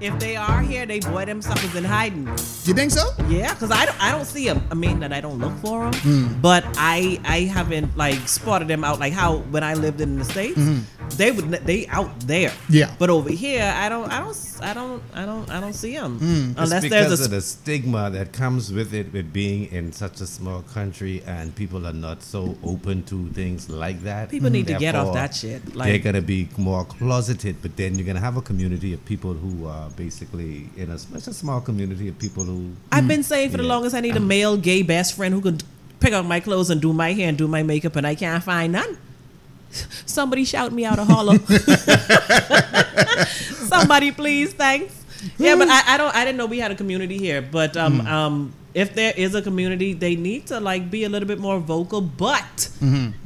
if they are here, they boy them suckers in hiding. You think so? Yeah, because I don't, I don't see them. I mean that I don't look for them, Hmm. but I I haven't like spotted them out like how when I lived in the states, they would they out there. Mm-hmm. Yeah. But over here, I don't I don't I don't I don't I don't see them Hmm. unless it's there's because a of the stigma that comes with it, with being in such a small country, and people are not so open to things like that. People need to get off that shit. Like, they're gonna be more closeted, but then you're gonna have a community of people who are basically in a such a small community of people who. I've been saying for the longest, I need a male gay best friend who could pick up my clothes and do my hair and do my makeup, and I can't find none. Somebody shout me out a hollow. Somebody, please, thanks. Yeah, but I, I don't. I didn't know we had a community here. But um, um, if there is a community, they need to like be a little bit more vocal. But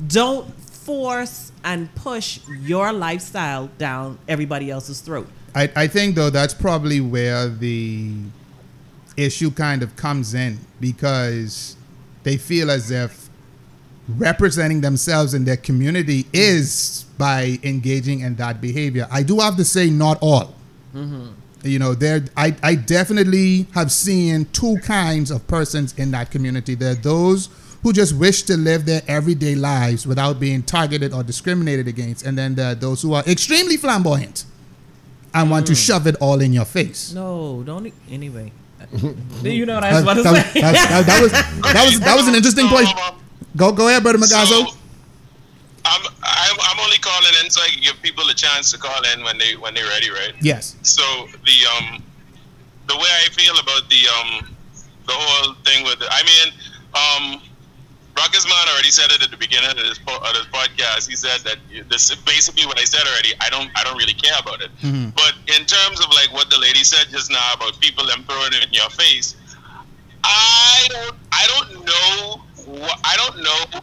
don't force and push your lifestyle down everybody else's throat. I, I think though that's probably where the issue kind of comes in because they feel as if representing themselves in their community is by engaging in that behavior. I do have to say, not all. Mm-hmm. You know, there I, I definitely have seen two kinds of persons in that community. There are those who just wish to live their everyday lives without being targeted or discriminated against, and then there are those who are extremely flamboyant and want to mm. shove it all in your face. No, don't. Anyway, you know what I was about to that- say. that- that was that was that was an interesting place. Go go ahead, brother so, Magasso. I'm, I'm I'm only calling in so I can give people a chance to call in when they when they're ready, right? Yes. So the um the way I feel about the um the whole thing with I mean um Ruckus Mann already said it at the beginning of this, po- of this podcast. He said that this is basically what I said already. I don't I don't really care about it. But in terms of like what the lady said just now about people them throwing it in your face, I don't I don't know I don't know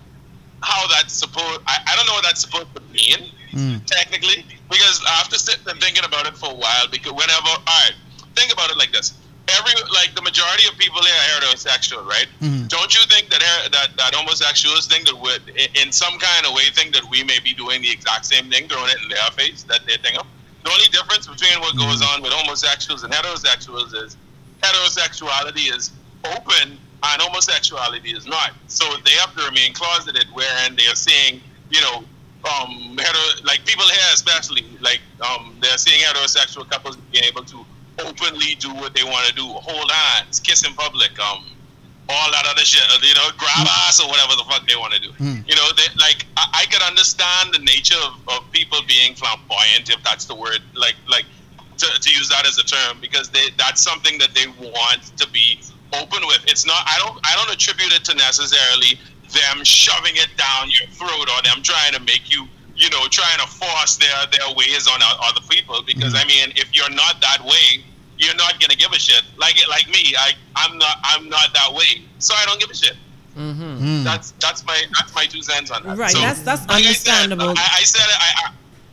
how that's supposed I, I don't know what that's supposed to mean hmm. technically because after sitting and thinking about it for a while because whenever all right think about it like this. Every like the majority of people here are heterosexual right? Hmm. Don't you think that that that homosexuals think that would in some kind of way think that we may be doing the exact same thing throwing it in their face that they think of? The only difference between what goes hmm. on with homosexuals and heterosexuals is heterosexuality is open and homosexuality is not. So they have to remain closeted, wherein they are seeing, you know, um, hetero, like people here especially, like um, they're seeing heterosexual couples being able to openly do what they want to do, hold hands, kiss in public, um, all that other shit, uh, you know, grab ass or whatever the fuck they want to do. You know, they, like I, I could understand the nature of, of people being flamboyant, if that's the word, like like to, to use that as a term, because they that's something that they want to be open with. It's not. I don't. I don't attribute it to necessarily them shoving it down your throat or them trying to make you, you know, trying to force their their ways on other people. Because I mm-hmm. mean, if you're not that way, you're not gonna give a shit. Like it, like me, I I'm not I'm not that way, so I don't give a shit. Mm-hmm. Mm. That's that's my that's my two cents on that. Right, So, that's- that's like I said, understandable. I, I said it. I, I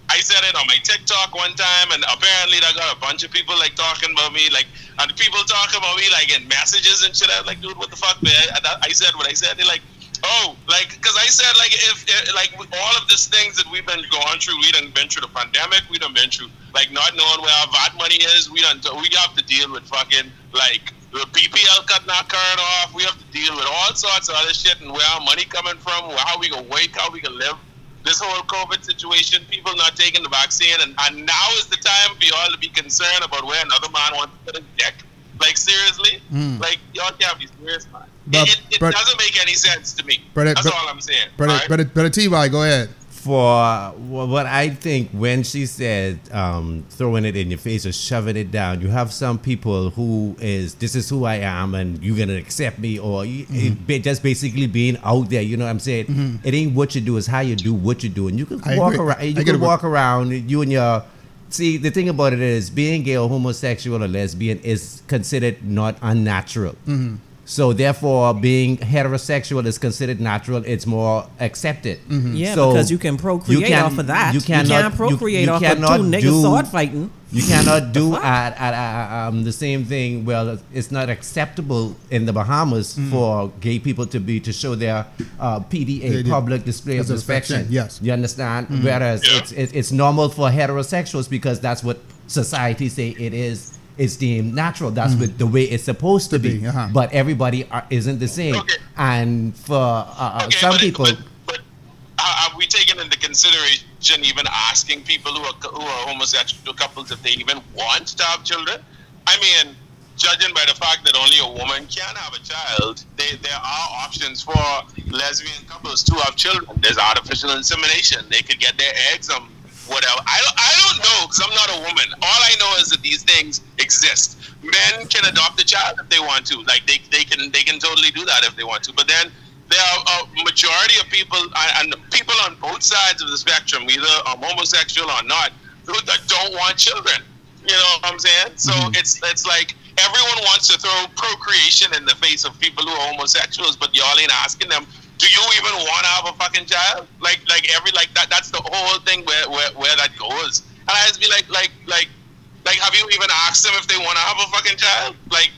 I said it on my TikTok one time, and apparently I got a bunch of people like talking about me, like and people talking about me like in messages and shit. I was like, dude, what the fuck, man? I, I said what I said. They're like, oh, like because I said like if, if like all of these things that we've been going through, we done been through the pandemic, we done been through like not knowing where our VAT money is. We done we have to deal with fucking like the BPL cut not current off. We have to deal with all sorts of other shit and where our money coming from, how we gonna wake, how we gonna live this whole COVID situation, people not taking the vaccine, and, and now is the time for y'all to be concerned about where another man wants to put his dick. Like seriously, hmm. like y'all can't be serious, man. But- it it, it but- doesn't make any sense to me. But That's but- all I'm saying. But alright? brother, brother T.Y., go ahead. For what I think when she said um, throwing it in your face or shoving it down, you have some people who is this is who I am and you're gonna accept me or you, it mm-hmm. just basically being out there. You know what I'm saying? Mm-hmm. It ain't what you do, it's how you do what you do, and you can I walk agree. around. You can walk around. You and your see the thing about it is being gay or homosexual or lesbian is considered not unnatural. Mm-hmm. So therefore, being heterosexual is considered natural. It's more accepted. Yeah, So because you can procreate can- off of that. You cannot can't procreate you off cannot of two niggas sword fighting. You cannot do fuck? at, at, uh, um, the same thing. Well, it's not acceptable in the Bahamas Mm. for gay people to be to show their uh, PDA They public display of affection, affection. yes. you understand. Whereas Yeah. it's it, it's normal for heterosexuals because that's what society say it is it's deemed natural. That's what the way it's supposed to, To be. be, uh-huh. But everybody are, isn't the same. Okay. And for uh, uh, Okay, some but, people, but, but have we taken into consideration even asking people who are who are homosexual couples if they even want to have children? I mean, judging by the fact that only a woman can have a child, they, there are options for lesbian couples to have children. There's artificial insemination. They could get their eggs whatever. I don't, I don't know because I'm not a woman. All I know is that these things exist. Men can adopt a child if they want to. Like they, they can they can totally do that if they want to. But then there are a majority of people and people on both sides of the spectrum, either um, homosexual or not, who that don't want children. You know what I'm saying? So it's it's like everyone wants to throw procreation in the face of people who are homosexuals, but y'all ain't asking them, do you even want to have a fucking child? Like like every like that that's the whole thing where where, where that goes. And I just be like like like like have you even asked them if they want to have a fucking child? Like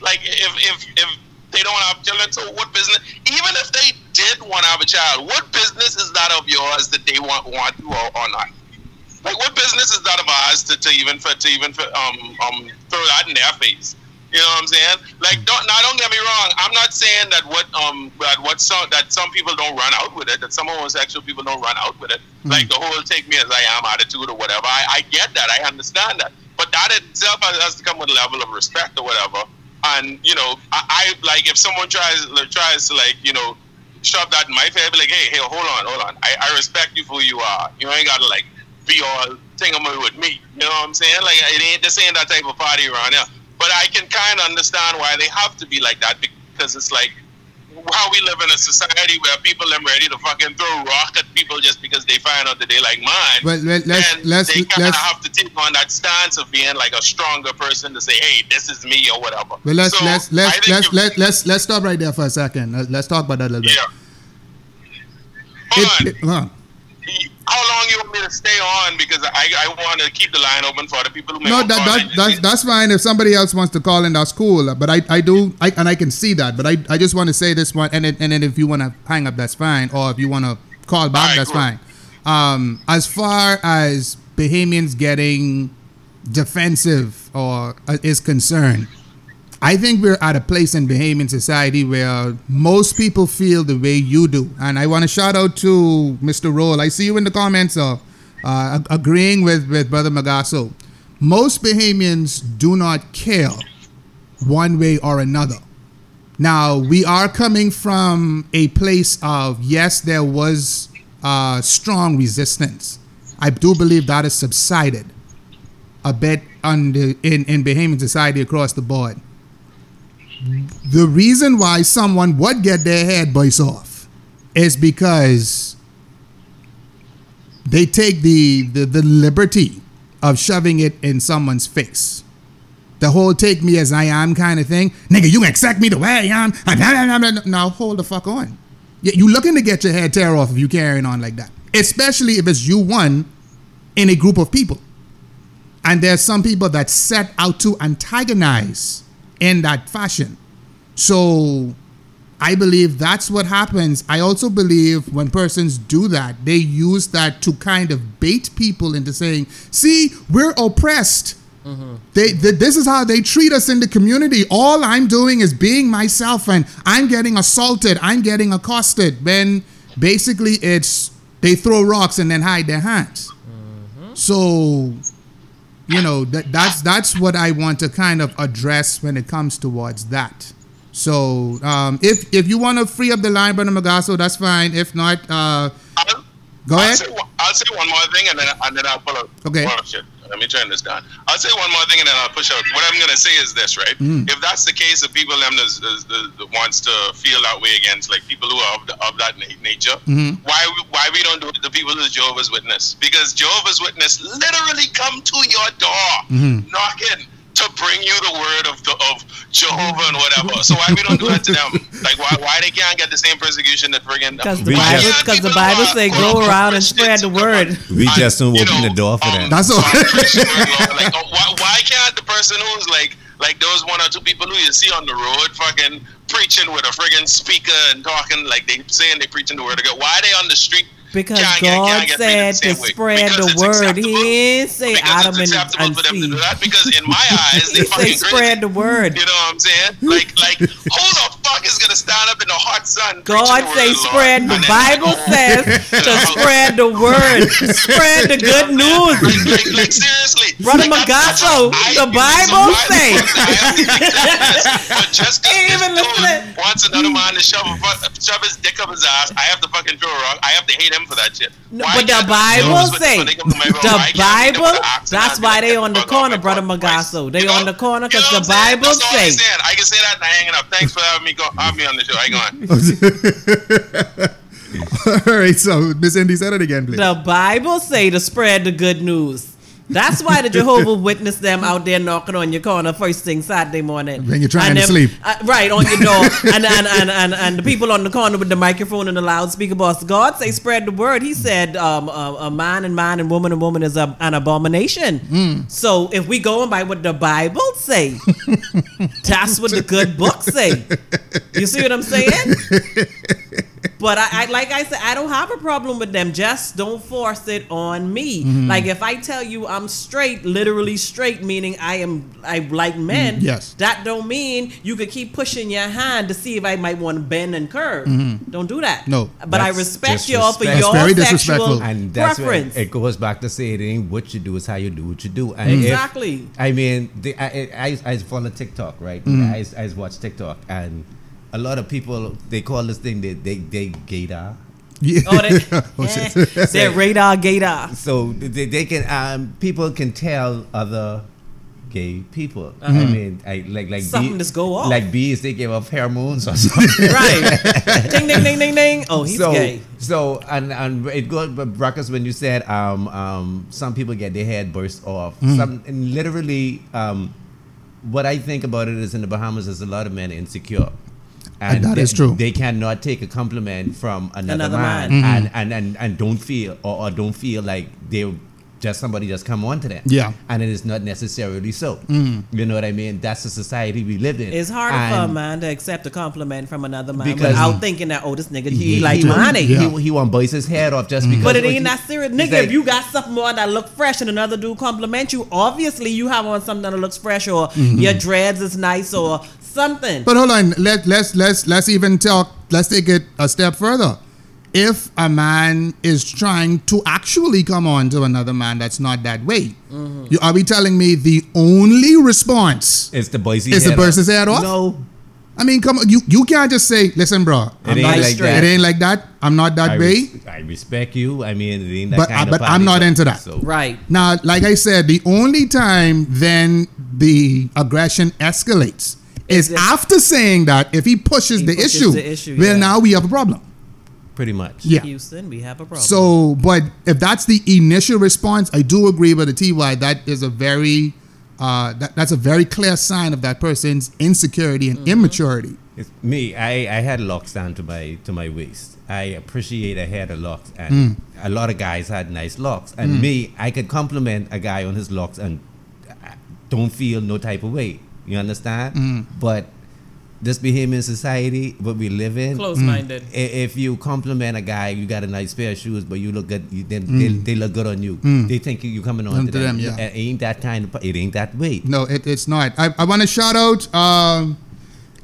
like if if if they don't have children, so what business? Even if they did want to have a child, what business is that of yours that they want want to or, or not? Like, what business is that of ours to, to even for, to even for, um um throw that in their face? You know what I'm saying? Like, don't now don't get me wrong. I'm not saying that what um that what some that some people don't run out with it. That some homosexual people don't run out with it. Like the whole "take me as I am" attitude or whatever. I, I get that. I understand that. But that itself has has to come with a level of respect or whatever. And you know, I, I like if someone tries tries to like you know shove that in my face, I'd be like, hey, hey, hold on, hold on. I, I respect you for who you are. You ain't gotta like be all thingamaboo with me. You know what I'm saying? Like it ain't this ain't that type of party around here. But I can kind of understand why they have to be like that because it's like how we live in a society where people are ready to fucking throw rock at people just because they find out that they like mine. Well, let- let's- and let's- they kind of have to take on that stance of being like a stronger person to say, "Hey, this is me" or whatever. Well, let's So, let's let's let's let, let's let's stop right there for a second. Let- Let's talk about that a little bit. yeah. Hold on. It- it- huh. How long you want me to stay on? Because I, I want to keep the line open for other people who may No, that, that that's that's fine. If somebody else wants to call in, that's cool. But I, I do I, and I can see that. But I, I just want to say this one, and then, and then if you want to hang up, that's fine. Or if you want to call back, Alright, that's cool. fine. Um, as far as Bahamians getting defensive or uh, is concerned, I think we're at a place in Bahamian society where most people feel the way you do. And I want to shout out to Mr. Roll. I see you in the comments, uh, uh, agreeing with, with Brother Magasso. Most Bahamians do not care one way or another. Now, we are coming from a place of, yes, there was uh, strong resistance. I do believe that has subsided a bit on the, in, in Bahamian society across the board the reason why someone would get their head bites off is because they take the, the, the liberty of shoving it in someone's face. The whole take me as I am kind of thing. Nigga, you accept me the way I am. Now hold the fuck on. You looking to get your head tear off if you carrying on like that. Especially if it's you one in a group of people. And there's some people that set out to antagonize in that fashion. So I believe that's what happens. I also believe when persons do that, they use that to kind of bait people into saying, see, we're oppressed. Mm-hmm. They, th- this is how they treat us in the community. All I'm doing is being myself and I'm getting assaulted. I'm getting accosted. When basically it's they throw rocks and then hide their hands. Mm-hmm. So you know that that's that's what I want to kind of address when it comes towards that. So um, if if you want to free up the line, Brother Magasso, that's fine. If not, uh, I'll, go I'll ahead. Say, I'll say one more thing and then and then I'll out. Okay. Let me turn this down. I'll say one more thing and then I'll push out. What I'm gonna say is this, right? Mm. If that's the case, if people them is, is, is, wants to feel that way against like people who are of, the, of that na- nature, Mhm. why why we don't do it to people who's Jehovah's Witness? Because Jehovah's Witness literally come to your door Mhm. knocking to bring you the word of the, of Jehovah and whatever. So why we don't do that to them? Like why why they can't get the same persecution that friggin' Because the We Bible, just- because the Bible who say go around and spread the word. We just don't open know, the door for um, that. That's all. so Christian like, oh, why, why can't the person who's like, like those one or two people who you see on the road, fucking preaching with a friggin' speaker and talking like they saying they preaching the word of God? Why are they on the street Because can't God can't said to way. spread Because the word. acceptable. He didn't say because Adam and, acceptable and for them to do Steve. that because in my eyes He they fucking spread the word. You know what I'm saying? Like, like, who the fuck is gonna stand up in the hot sun? God say the spread. The Bible says to to the house? spread the word. Spread the good news. Like, like, like seriously, Brother like, Magasso, the. Bible say. I have to accept this. But just because even listen. wants another man to shove, a shove his dick up his ass, I have to fucking throw rock. I have to hate him for that shit. No, but the Bible say when they come to my room, the why can't they Bible. put an ox and That's why they on the corner, brother Magasso. They on the corner because the Bible That's all I'm say. I can say that and I hanging up. Thanks for having me go have me on the show. Hang on. All right, so Miss Indy, said it again, please. The Bible say to spread the good news. That's why the Jehovah Witness them out there knocking on your corner first thing Saturday morning. When you're trying And to them- sleep. uh, right, on your door. and, and, and, and, and the people on the corner with the microphone and the loudspeaker boss. God say spread the word. He said um, a, a man and man and woman and woman is a, an abomination. Hmm. So if we go and by what the Bible say, that's what the good book say. You see what I'm saying? But I, I like I said, I don't have a problem with them. Just don't force it on me. Mm-hmm. Like if I tell you I'm straight, literally straight, meaning I am I like men. Mm, yes. That don't mean you could keep pushing your hand to see if I might want to bend and curve. Don't do that. Mm-hmm. No. But I respect y'all for disrespect. your That's very sexual disrespectful. and that's preference. it goes back to saying it ain't what you do is how you do what you do and if- Exactly. i mean the, I, I, I follow tiktok right Mm-hmm. I, I watch tiktok and a lot of people they call this thing they they, they gator Yeah. Oh, they, Oh, eh, they're radar gator. so they, they can um people can tell other gay people Mm-hmm. i mean i like like Something bee- just go off. like bees they give off hormones or something Right. ding ding ding ding ding. Oh, he's so, gay. So and and it goes, but Ruckus, when you said um um some people get their head burst off, Mm. some and literally um what I think about it is in the Bahamas, there's a lot of men insecure. And that they, is true. They cannot take a compliment from another, Another man, man. Mm-hmm. And, and, and and don't feel or, or don't feel like they just somebody just come on to them. Yeah. and it is not necessarily so. Mm-hmm. You know what I mean? That's the society we live in. It's harder for a man to accept a compliment from another man Because- without thinking that, oh, this nigga, he, he, like money. Yeah. He, he want to bust his head off just mm-hmm. because. But it ain't he- that serious. Nigga, like- if you got something on that look fresh and another dude compliment you, obviously you have on something that looks fresh or your dreads is nice or something. But hold on, let let's let's let's even talk. Let's take it a step further. If a man is trying to actually come on to another man that's not that way, Mm-hmm. you, are we telling me the only response It's the boys. is to burst his head off? No, I mean, come on, you you can't just say, "Listen, bro, I'm ain't not, like it that. ain't like that. I'm not that I, way." res- I respect you. I mean, it ain't that But- kind uh, of but I'm party, not into that. So, right. Now, like I said, the only time then the aggression escalates is if- after saying that if he pushes, He the, pushes issue, the issue, well, yeah. now we have a problem. pretty much. Yeah. Houston, we have a problem. So, but if that's the initial response, I do agree with the TY. That is a very, uh, that, that's a very clear sign of that person's insecurity and mm-hmm. immaturity. It's me. I, I had locks down to my to my waist. I appreciate I had a locks, and mm. a lot of guys had nice locks. And mm. me, I could compliment a guy on his locks and uh, don't feel no type of way. You understand? Hmm. But this Bahamian society, what we live in, Close minded. i- if you compliment a guy, you got a nice pair of shoes, but you look good, you, then Hmm. they, they look good on you. They think you, are coming on to them. them, yeah. It ain't that kind of. It ain't that way. No, it, it's not. I, I want to shout out. Um,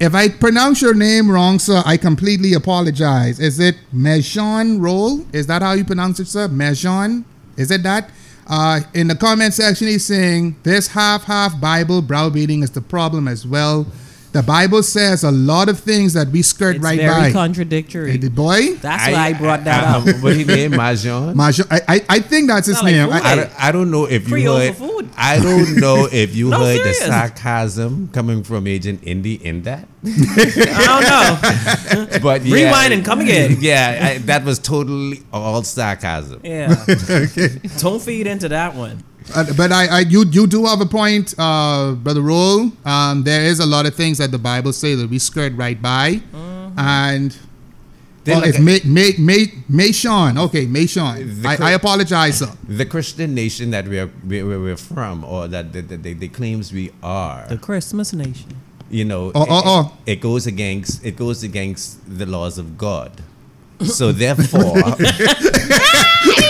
if I pronounce your name wrong, sir, I completely apologize. Is it Mejon Roll? Is that how you pronounce it, sir? Mejon? Is it that? Uh, in the comment section, he's saying this half half Bible browbeating is the problem as well. The Bible says a lot of things that we skirt it's right very by. contradictory. Hey, the boy, That's why I brought that I, up. I, what he name, Majon? Majon, I, I, I think that's his Sound like name. I- I, don't- know if you heard. food. I don't know if you No, heard serious. the sarcasm coming from Agent Indy in that. I don't know. But yeah, Rewind and come again. Yeah, I, that was totally all sarcasm. Yeah. okay. Don't feed into that one. Uh, but I, I, you, you do have a point, uh, brother Roll. Um, there is a lot of things that the Bible say that we skirt right by, and They oh, look it's at- May, May, May, Mayshawn. Okay, Mayshawn. The I, I apologize, sir. The Christian nation that we are we, we- we're from, or that the, the, the, the claims we are, The Christmas nation. you know, Oh, it, oh, oh. it goes against it goes against the laws of God. So therefore, ah,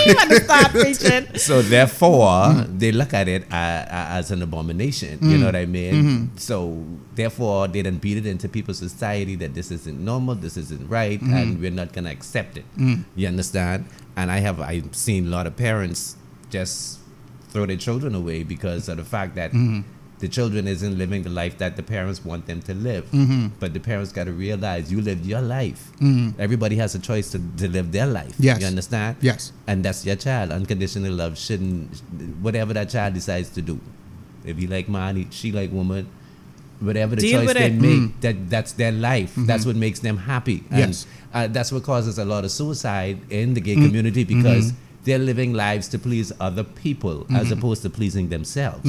you want to stop preaching. so therefore, they look at it uh, uh, as an abomination. You know mm. what I mean? Mm-hmm. So therefore, they then beat it into people's society that this isn't normal, this isn't right, mm-hmm. and we're not gonna accept it. Mm. You understand? And I have I've seen a lot of parents just throw their children away because of the fact that. Mm-hmm. The children isn't living the life that the parents want them to live, mm-hmm. but the parents got to realize you lived your life. Mm-hmm. Everybody has a choice to, to live their life. Yes. you understand? Yes. and that's your child. Unconditional love shouldn't, whatever that child decides to do. If he like man, he- she like woman, whatever the Deal choice they it. make, mm. that that's their life. Mm-hmm. That's what makes them happy. And Yes. uh, that's what causes a lot of suicide in the gay mm. community because they're living lives to please other people as opposed to pleasing themselves.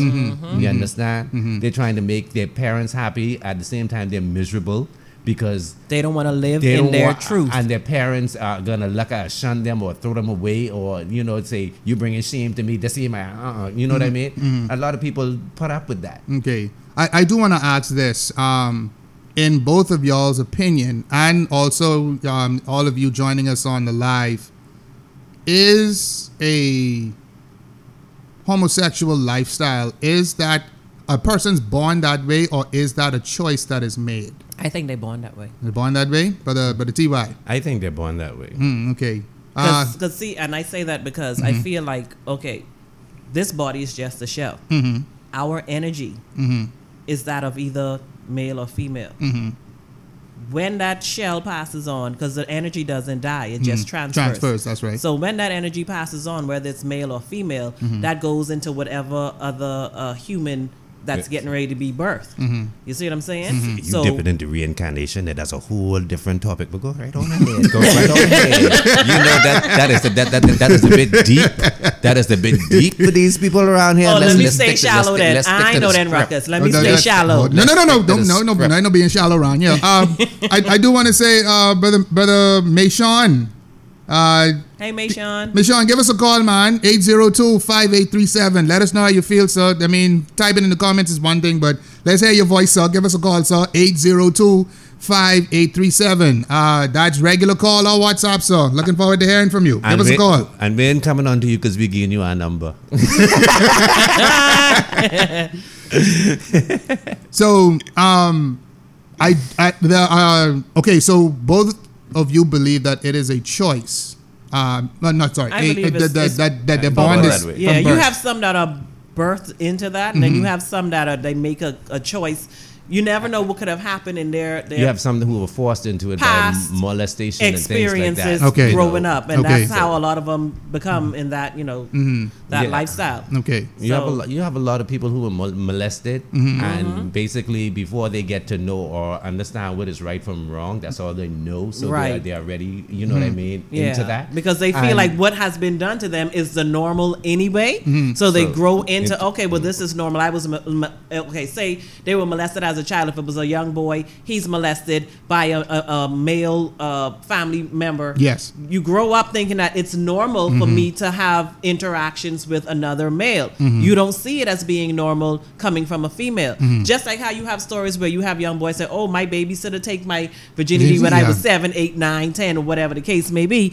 You understand? They're trying to make their parents happy at the same time they're miserable because They don't want to live in their want- truth. and their parents are gonna look at shun them or throw them away or you know say you bringing shame to me this is my uh, you know what I mean a lot of people put up with that Okay. I, I do want to ask this. Um, in both of y'all's opinion, and also um, all of you joining us on the live, is a homosexual lifestyle, is that a person's born that way or is that a choice that is made? I think they're born that way. They're born that way? But the, but the TY. I think they're born that way Hmm, okay. Uh, Mm-hmm. Because see, and I say that because I feel like okay, this body is just a shell. mhm, Our energy mhm, is that of either male or female. When that shell passes on, because the energy doesn't die, it just transfers. Mm-hmm. Transfers, that's right. So when that energy passes on, whether it's male or female, Mm-hmm. that goes into whatever other uh, human that's Yes. getting ready to be birthed. Mm-hmm. You see what I'm saying? you So dip it into reincarnation and that's a whole different topic but go right on ahead go right on ahead you know that that is a, that, that that is a bit deep that is a bit deep for these people around here Oh, let Let's- me let's stay stick to- shallow then. stick I know the then. Ruckus. Let me Oh, that- stay shallow. oh, no, no, no, no, Let's stick to don't, the no, no, script. no, no, being shallow around. Yeah, um, I, I do want to say, uh, brother, brother Mayshawn, uh, Hey, Mayshawn. Mayshawn, give us a call, man. 802-5837. Let us know how you feel, sir. I mean, typing in the comments is one thing, but let's hear your voice, sir. Give us a call, sir. 802-5837. Uh, that's regular call or WhatsApp, sir. Looking forward to hearing from you. Give and us a call. and we ain't coming on to you because we giving you our number So, um, I, I the, uh, okay, so both of you believe that it is a choice. Um, no, not sorry. I believe it's- that, it's that, that the from bond is That way. Yeah, from you birth. have some that are birthed into that, and then you have some that are they make a, a choice. You never know what could have happened in their their you have some who were forced into it Past by molestation and things like experiences that Okay. growing up, and Okay. that's how a lot of them become in that you know mm-hmm. that Yeah. lifestyle. Okay. You have a So- lo- you have a lot of people who were mol- molested, Mm-hmm. and mm-hmm. basically before they get to know or understand what is right from wrong, that's all they know. So they, are, they are ready. You know what I mm-hmm. mean? Yeah, Into that because they feel And- like what has been done to them is the normal anyway. So they So, grow into it- okay, well this is normal. I was mo- mo- okay. Say they were molested as a child. If it was a young boy, he's molested by a, a, a male uh, family member. Yes. you grow up thinking that it's normal for me to have interactions with another male. You don't see it as being normal coming from a female. Just like how you have stories where you have young boys say, "Oh, my babysitter take my virginity when I was seven, eight, nine, ten, or whatever the case may be."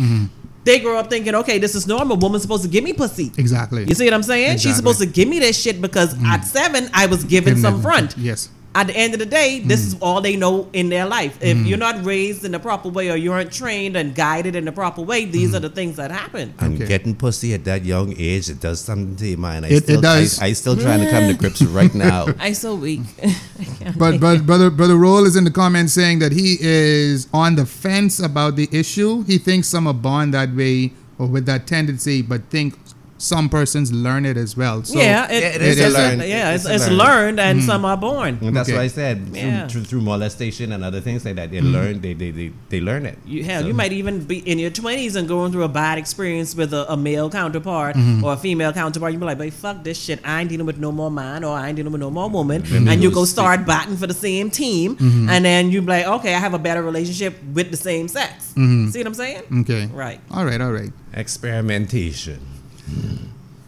They grow up thinking, "Okay, this is normal. Woman's supposed to give me pussy." Exactly. You see what I'm saying? Exactly. She's supposed to give me this shit because at seven I was given some front Yes. At the end of the day, this Mm. is all they know in their life. If you're not raised in the proper way or you aren't trained and guided in the proper way, these Mm. are the things that happen. And Okay. getting pussy at that young age, it does something to your mind. I It- it still, does. I, I still trying to come to grips right now. I'm so weak. But but brother brother Roll is in the comments saying that he is on the fence about the issue. He thinks some are born that way or with that tendency, but think some persons learn it as well. So yeah, it, it it's, is it's learned. yeah, it's, It's it's learned. learned, and Mm-hmm. some are born. And that's Okay. why I said through, Yeah. through, through molestation and other things like that, Mm-hmm. they learn, they, they, they, they learn it. You hell, So- you might even be in your twenties and going through a bad experience with a, a male counterpart Mm-hmm. or a female counterpart. You be like, "But fuck this shit! I ain't dealing with no more man, or I ain't dealing with no more woman." Then And you go go start batting for the same team, Mm-hmm. and then you be like, "Okay, I have a better relationship with the same sex." Mm-hmm. See what I'm saying? Okay. Right. All right, all right. Experimentation.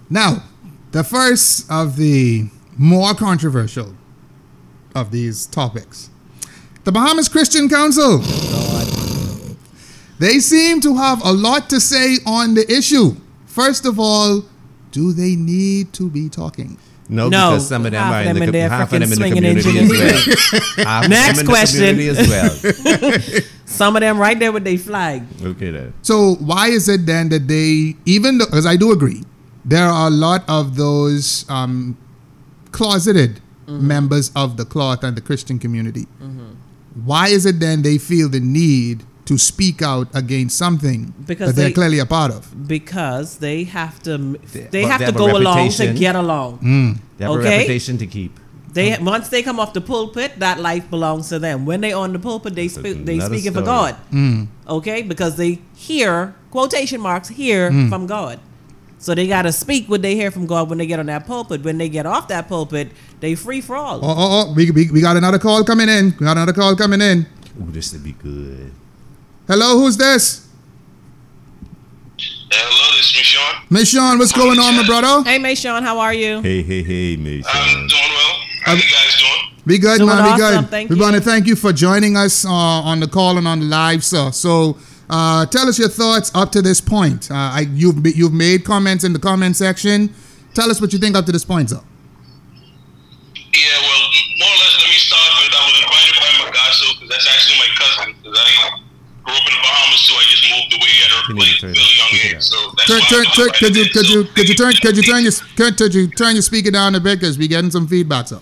Now, the first of the more controversial of these topics. The Bahamas Christian Council. They seem to have a lot to say on the issue. First of all, do they need to be talking? No, No, because some of them half are in them the, in there co- half of them in the swinging community as well. Half Next them in question. community as well. Some of them right there with their flag. Okay then. So why is it then that they, even though, because I do agree, there are a lot of those um, closeted Mm-hmm. members of the cloth and the Christian community. Why is it then they feel the need to speak out against something Because that they're they- clearly a part of? because they have to they They- have they to have go along to get along. Mm. They have a reputation to keep. They once they come off the pulpit, that life belongs to them. When they're on the pulpit, they speak they another speaking for story. God. Mm. Okay, because they hear quotation marks hear mm. from God. So they got to speak what they hear from God when they get on that pulpit. When they get off that pulpit, they free for all. Oh, oh, oh, we, we, we got another call coming in. We got another call coming in. Ooh, this would be good. Hello, who's this? Hello, this is Michon. Miss Sean, what's going on, my brother? Hey, Mayshawn, how are you? Hey, hey, hey, Mason. I'm doing well. How you guys doing? Be good, Doing man. Be good. thank we you. want to thank you for joining us uh, on the call and on the live, sir. So, uh, tell us your thoughts up to this point. Uh, I, you've you've made comments in the comment section. Tell us what you think up to this point, sir. Yeah, well, more or less, let me start with I was invited by Magasso because that's actually my cousin. Because I grew up in the Bahamas too. I just moved away at a You need like, to turn- really young age. So that's Turn, turn, turn, invited could you could So you could you turn could you turn your could, could you turn your speaker down a bit because we getting some feedback, sir.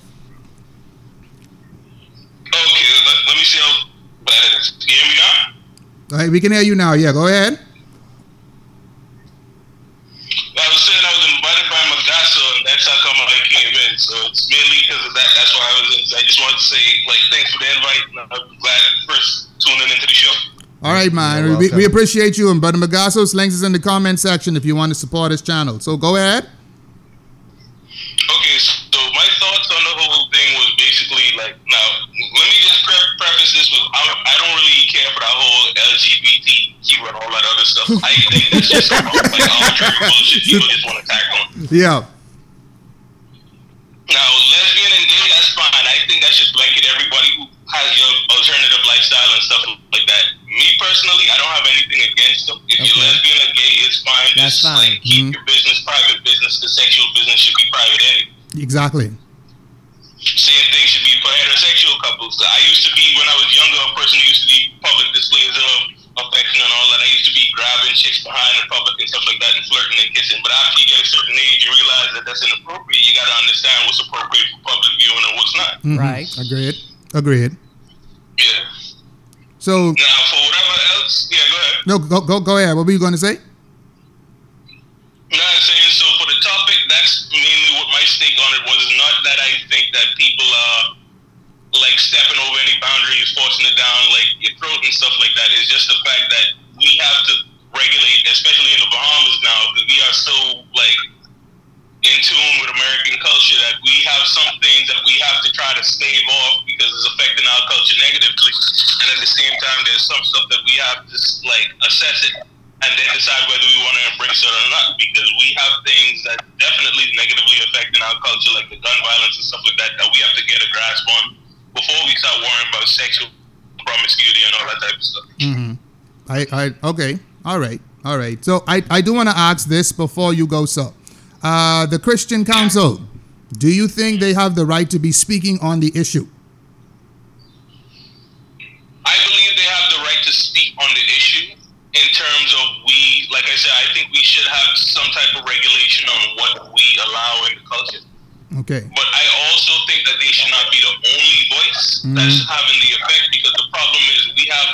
Okay, let, let me see how bad it is. Can you hear me now? All right, we can hear you now. Yeah, go ahead. I was saying I was invited by Magasso, and that's how come I came in. So it's mainly because of that. That's why I was. In. I just wanted to say, like, thanks for the invite. and I'm glad first tuning into the show. All right, man. We, we appreciate you, and Brother Magasso's links is in the comment section if you want to support his channel. So go ahead. Okay, so my thoughts on the whole thing was basically like, now let me just pre- preface this with I, I don't really care for that whole LGBTQ and all that other stuff. I think that's just some, like arbitrary bullshit people just want to tack on. Yeah. Now, lesbian and gay, that's fine. I think that should blanket everybody who has your alternative lifestyle and stuff like that. Me personally, I don't have anything against them. If you're lesbian or gay, it's fine. That's Just fine. like keep Mhm. your business private business. The sexual business should be private anyway. Exactly. Same thing should be for heterosexual couples. I used to be when I was younger a person who used to be public displays of affection and all that. I used to be grabbing chicks behind in public and stuff like that and flirting and kissing. But after you get a certain age, you realize that that's inappropriate. You got to understand what's appropriate for public viewing and what's not. Mhm. Right. Agreed. Agreed. Yeah. So Now for whatever else, yeah, go ahead. no, go go go ahead. What were you going to say? No, I'm saying so for the topic, that's mainly what my stake on it was. Not that I think that people are like stepping over any boundaries, forcing it down like your throat and stuff like that. It's just the fact that we have to regulate, especially in the Bahamas now, because we are so like in tune with American culture that we have some things that we have to try to stave off because it's affecting our culture negatively, and at the same time, there's some stuff that we have to like assess it and then decide whether we want to embrace it or not because we have things that definitely negatively affecting our culture, like the gun violence and stuff like that, that we have to get a grasp on before we start worrying about sexual promiscuity and all that type of stuff. Mm-hmm. I, I okay. All right. All right. So I, I do want to ask this before you go, sir. Uh, the Christian Council, do you think they have the right to be speaking on the issue? I believe they have the right to speak on the issue in terms of we, like I said, I think we should have some type of regulation on what we allow in the culture. Okay. But I also think that they should not be the only voice that's having the effect because the problem is we have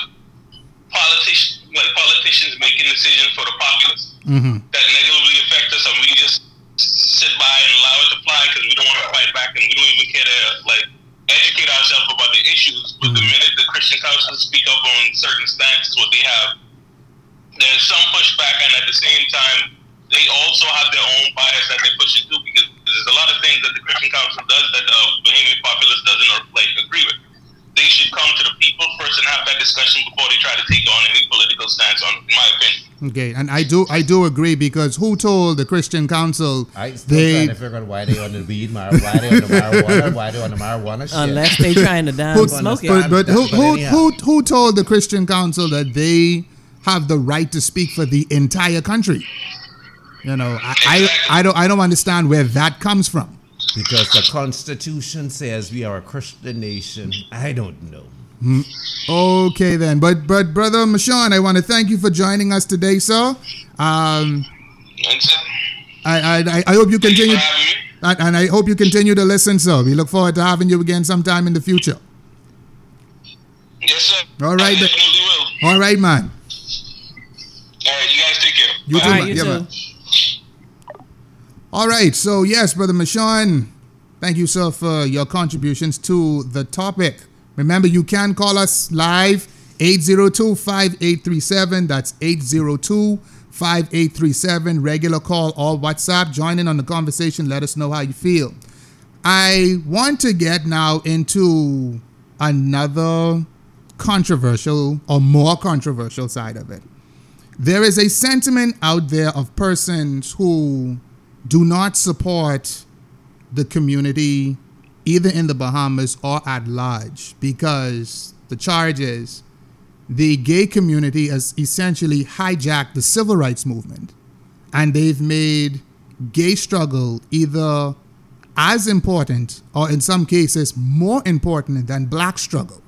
politicians, like politicians making decisions for the populace Mm-hmm. that negatively affect us, and we just sit by and allow it to fly because we don't want to fight back and we don't even care to like educate ourselves about the issues. But the mm. minute the Christian councils speak up on certain stances, what they have, there's some pushback, and at the same time, they also have their own bias that they push it through because there's a lot of things that the Christian council does that the Bahamian populace doesn't or, like agree with. They should come to the people first and have that discussion before they try to take on any political stance on, in my opinion. Okay. And I do I do agree because who told the Christian Council I still they trying to figure out why they on the weed, mar- why they on the marijuana, why they on the marijuana shit. Unless they trying to down But, smoke it. but, but who, who, who, who told the Christian Council that they have the right to speak for the entire country. You know, I, I, I don't I don't understand where that comes from. Because the Constitution says we are a Christian nation. I don't know. Okay then, but but brother Mashawn, I want to thank you for joining us today, sir. Um, That's it. I, I I- I hope you Thank you continue, for me. and and I hope you continue to listen, sir. We look forward to having you again sometime in the future. Yes, sir. All right, I definitely will. All right, man. All right, you guys take care. You Bye. too, man. you Yeah, too. man. All right. So yes, brother Mashawn, thank you, sir, for your contributions to the topic. Remember, you can call us live 802-5837. That's 802-5837. Regular call or WhatsApp. Join in on the conversation. Let us know how you feel. I want to get now into another controversial or more controversial side of it there is a sentiment out there of persons who do not support the community either in the Bahamas or at large because the charge is the gay community has essentially hijacked the civil rights movement and they've made gay struggle either as important or in some cases more important than black struggle.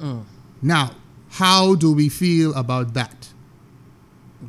Mm. Now, how do we feel about that?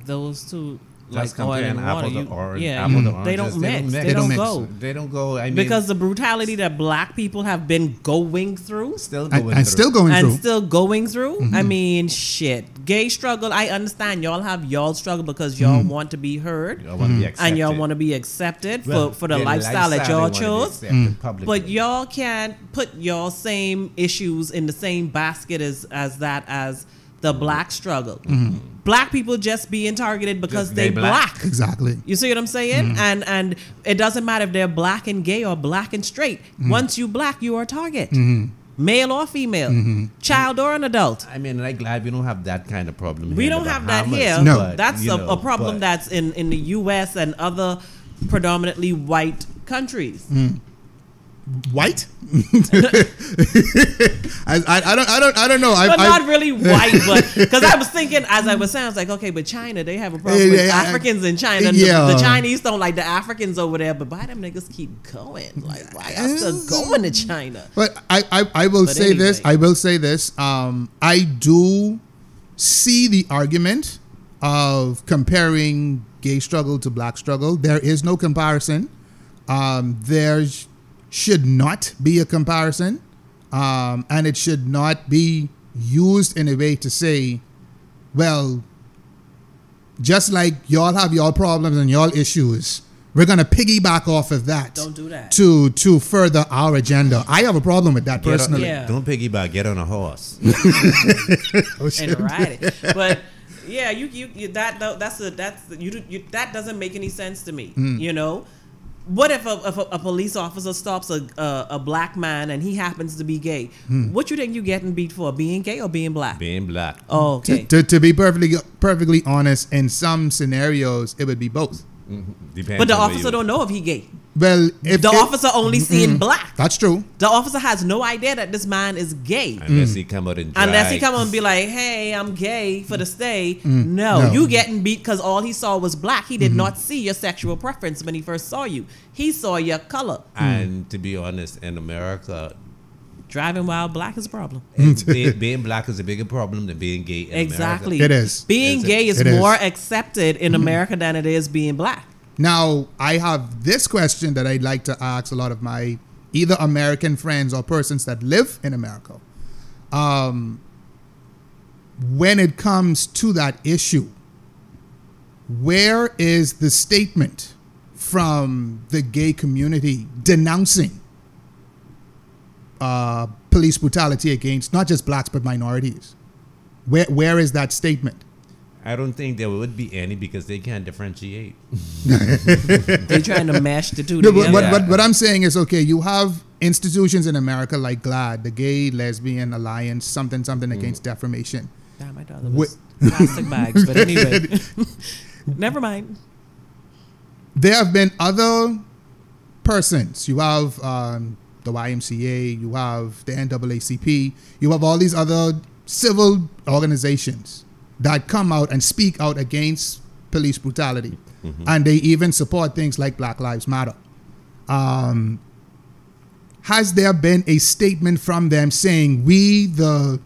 Those two, That's like oil comparing oh, and apple water, to you, orange. yeah, apple you- to they don't oranges. mix. They, They don't, don't mix. go. They don't go. I mean, because the brutality that black people have been going through still going and through. still going and through. still going through. I Mm-hmm. mean, shit. Gay struggle. I understand y'all have y'all struggle because y'all Mm-hmm. want to be heard I wanna be mm-hmm. and y'all want to be accepted Well, for, for the their lifestyle that y'all chose. accepted mm. publicly. But y'all can't put your same issues in the same basket as as that as the mm. black struggle. Mm-hmm. Mm. Black people just being targeted because Just they they black. black. Exactly. You see what I'm saying? Mm-hmm. And and it doesn't matter if they're black and gay or black and straight. Mm-hmm. Once you black, you are a target. Mm-hmm. Male or female, child or an adult. I mean, like glad we don't have that kind of problem. We here don't the have that here. No. but, That's a, know, a problem but- that's in, in the US and other predominantly white countries. Mm. White? I, I, I don't I don't I don't know. I, But I, not really white, but because I was thinking as I was saying, I was like, okay, but China, they have a problem Yeah, with yeah, I- Africans in China. The- yeah. The, Chinese don't like the Africans over there, but why them niggas keep going? Like, why y'all still going to China? But I, I, I will But say this. I will say this. Um, I do see the argument of comparing gay struggle to black struggle. There is no comparison. Um, there sh- should not be a comparison. Um, and it should not be used in a way to say, well, just like y'all have y'all problems and y'all issues, we're gonna piggyback off of that. Don't do that. To to further our agenda. I have a problem with that Get on- personally. Yeah. Don't piggyback. Get on a horse. Oh, shit. and ride it. But yeah, you you, you that that's a that's you, do- you that doesn't make any sense to me. Hmm. You know, what if a, if a, a police officer stops a, a a black man and he happens to be gay? Hmm. What you think you getting beat for? Being gay or being black? Being black. Oh, To, okay. to, to be perfectly perfectly honest, in some scenarios it would be both. Depends But the officer don't know if he gay. Well, if The if- officer only seeing black. that's true. The officer has no idea that this man is gay. Unless he come out and Unless he dry. come and be like, "Hey, I'm gay for the stay." No, Mm. No. Mm-hmm. you getting beat because all he saw was black. He did not see your sexual preference when he first saw you. He saw your color. And to be honest, in America, Driving while black is a problem. being, being black is a bigger problem than being gay in Exactly. America. It is. Being Is it? gay is It is. Mm-hmm. more accepted in America than it is being black. Now, I have this question that I'd like to ask a lot of my either American friends or persons that live in America. Um, when it comes to that issue, where is the statement from the gay community denouncing uh, police brutality against not just blacks but minorities? Where where is that statement? I don't think there would be any because they can't differentiate. They're trying to mash the two No, together. but, but, but what I'm saying is, okay, you have institutions in America like GLAAD, the Gay Lesbian Alliance, something, something Mm. against defamation. Damn, I thought it was plastic bags, but anyway. Never mind. There have been other persons. You have um, the YMCA, you have the NAACP, you have all these other civil organizations that come out and speak out against police brutality, and they even support things like Black Lives Matter. Um, has there been a statement from them saying we, the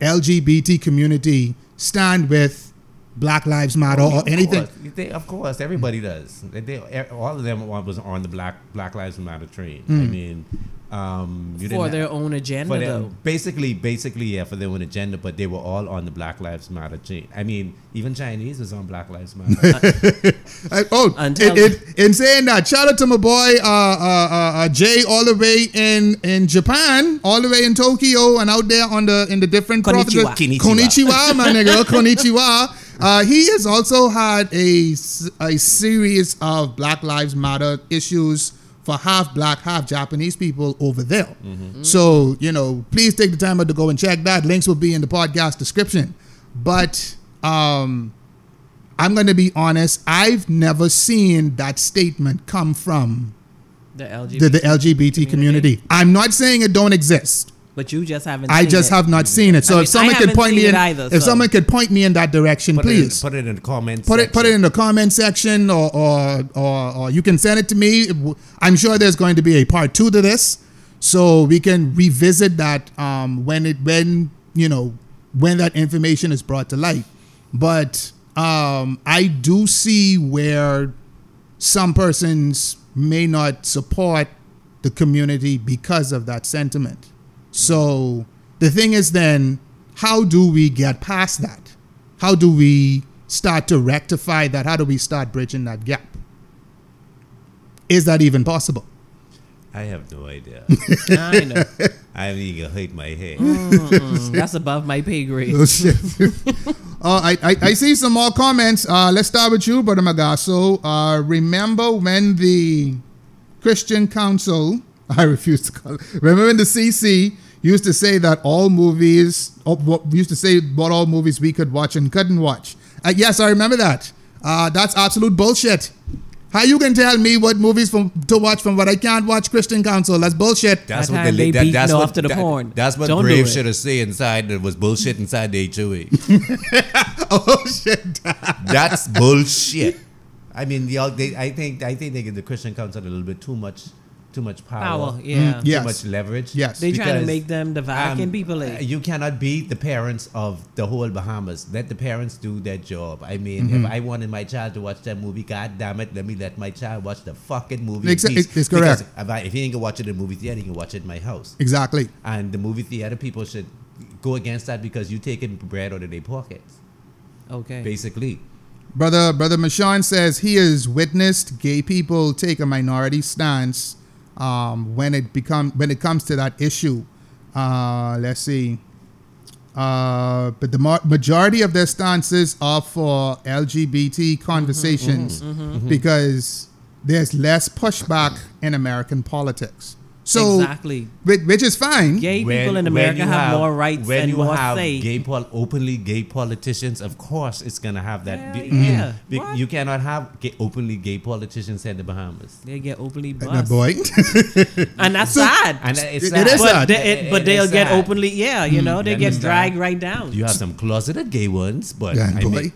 LGBT community, stand with Black Lives Matter or anything? course. They- of course, everybody does. They, they, all of them was on the Black Black Lives Matter train. I mean, um, you for didn't- their own agenda, for though. basically, basically, yeah, for their own agenda. But they were all on the Black Lives Matter chain. I mean, even Chinese is on Black Lives Matter. I, oh, Until- in, in, in saying that, shout out to my boy uh, uh, uh, uh, Jay, all the way in, in Japan, all the way in Tokyo, and out there on the in the different Konnichiwa. provinces. Konnichiwa. Konnichiwa, my nigga, konnichiwa. Uh, he has also had a, a series of Black Lives Matter issues for half black, half Japanese people over there. So, you know, please take the time out to go and check that. Links will be in the podcast description. But um, I'm going to be honest, I've never seen that statement come from the LGBT, the, the LGBT community. I'm not saying it don't exist. But you just haven't. I seen just it. have not seen it. So I mean, if someone could point me in, either, if so- someone could point me in that direction, put, it in, please put it in the comments. put it put it section. in the comment section, or or, or or you can send it to me. I'm sure there's going to be a part two to this, so we can revisit that um, when it when you know when that information is brought to light. But um, I do see where some persons may not support the community because of that sentiment. So the thing is then, how do we get past that? How do we start to rectify that? How do we start bridging that gap? Is that even possible? I have no idea. I know I haven't even hit my head. Mm, that's above my pay grade. Oh shit. uh, I, I, I see some more comments. Uh, let's start with you, Brother Magasso. Uh, remember when the Christian Council, I refuse to call it, remember when the CC used to say that all movies, oh, used to say what all movies we could watch and couldn't watch. Uh, yes, I remember that. Uh, that's absolute bullshit. How you can tell me what movies from to watch from what I can't watch Christian Council? That's bullshit. That's That what time the, they that, beating that's off what to the that- porn. That's what Don't Brave should have said inside. That was bullshit inside the HOA. oh shit. That's bullshit. I mean, y'all, they, I think I think they give the Christian Council a little bit too much, too much power, Power, yeah. Mm, yeah. too much leverage. Yes. They trying to make them the Vatican um, people. eh? You cannot be the parents of the whole Bahamas. Let the parents do their job. I mean, Mm-hmm. if I wanted my child to watch that movie, god damn it, let me let my child watch the fucking movie. in Exa- it's- it's correct. If, I, if he ain't gonna watch it in the movie theater, he can watch it in my house. Exactly. And the movie theater people should go against that because you taking bread out of their pockets, okay. basically. Brother Brother Mashawn says he has witnessed gay people take a minority stance um, when it become when it comes to that issue. Uh, let's see. Uh, but the ma- majority of their stances are for LGBT conversations because there's less pushback in American politics. So, exactly. which, which is fine. Gay people in America you have, more rights when and you more have say. gay pol- openly gay politicians of course it's gonna have that Hell be- yeah. be- What? you cannot have gay, openly gay politicians in the bahamas they get openly bust, boy. and that's sad. and it's sad. it is but sad. they, It- it, but it they'll get sad. openly, yeah, you hmm. know, they get dragged right down. you have some closeted gay ones but yeah, I boy. mean,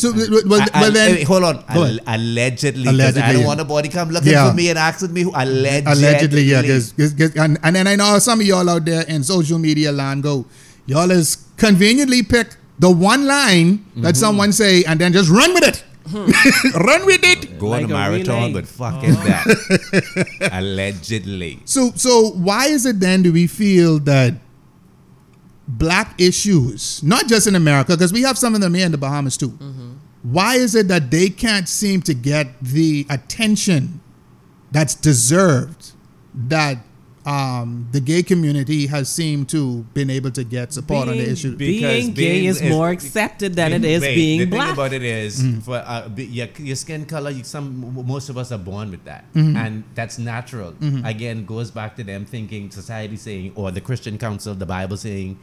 so, well, well, I- I- well then. wait, hold on. Go Al- ahead. allegedly, 'cause I don't yeah. want nobody come looking Yeah. for me and asking me who. Allegedly, Allegedly, yeah. Cause, 'cause- 'cause- and, and then I know some of y'all out there in social media land go, y'all is conveniently pick the one line that mm-hmm. someone say and then just run with it. Hmm. run with it. Go Like on a a marathon, relay. but oh. fuck is that? allegedly. So, so why is it then do we feel that black issues, not just in America, because we have some of them here in the Bahamas too. Mm-hmm. Why is it that they can't seem to get the attention that's deserved that um, the gay community has seemed to been able to get support on the issue? Because being gay is is- more accepted than it is Wait, being the black. thing about it is, Mm. for uh, your, your skin color, you, some most of us are born with that, Mm-hmm. and that's natural. Again, goes back to them thinking society saying, or the Christian Council, the Bible saying,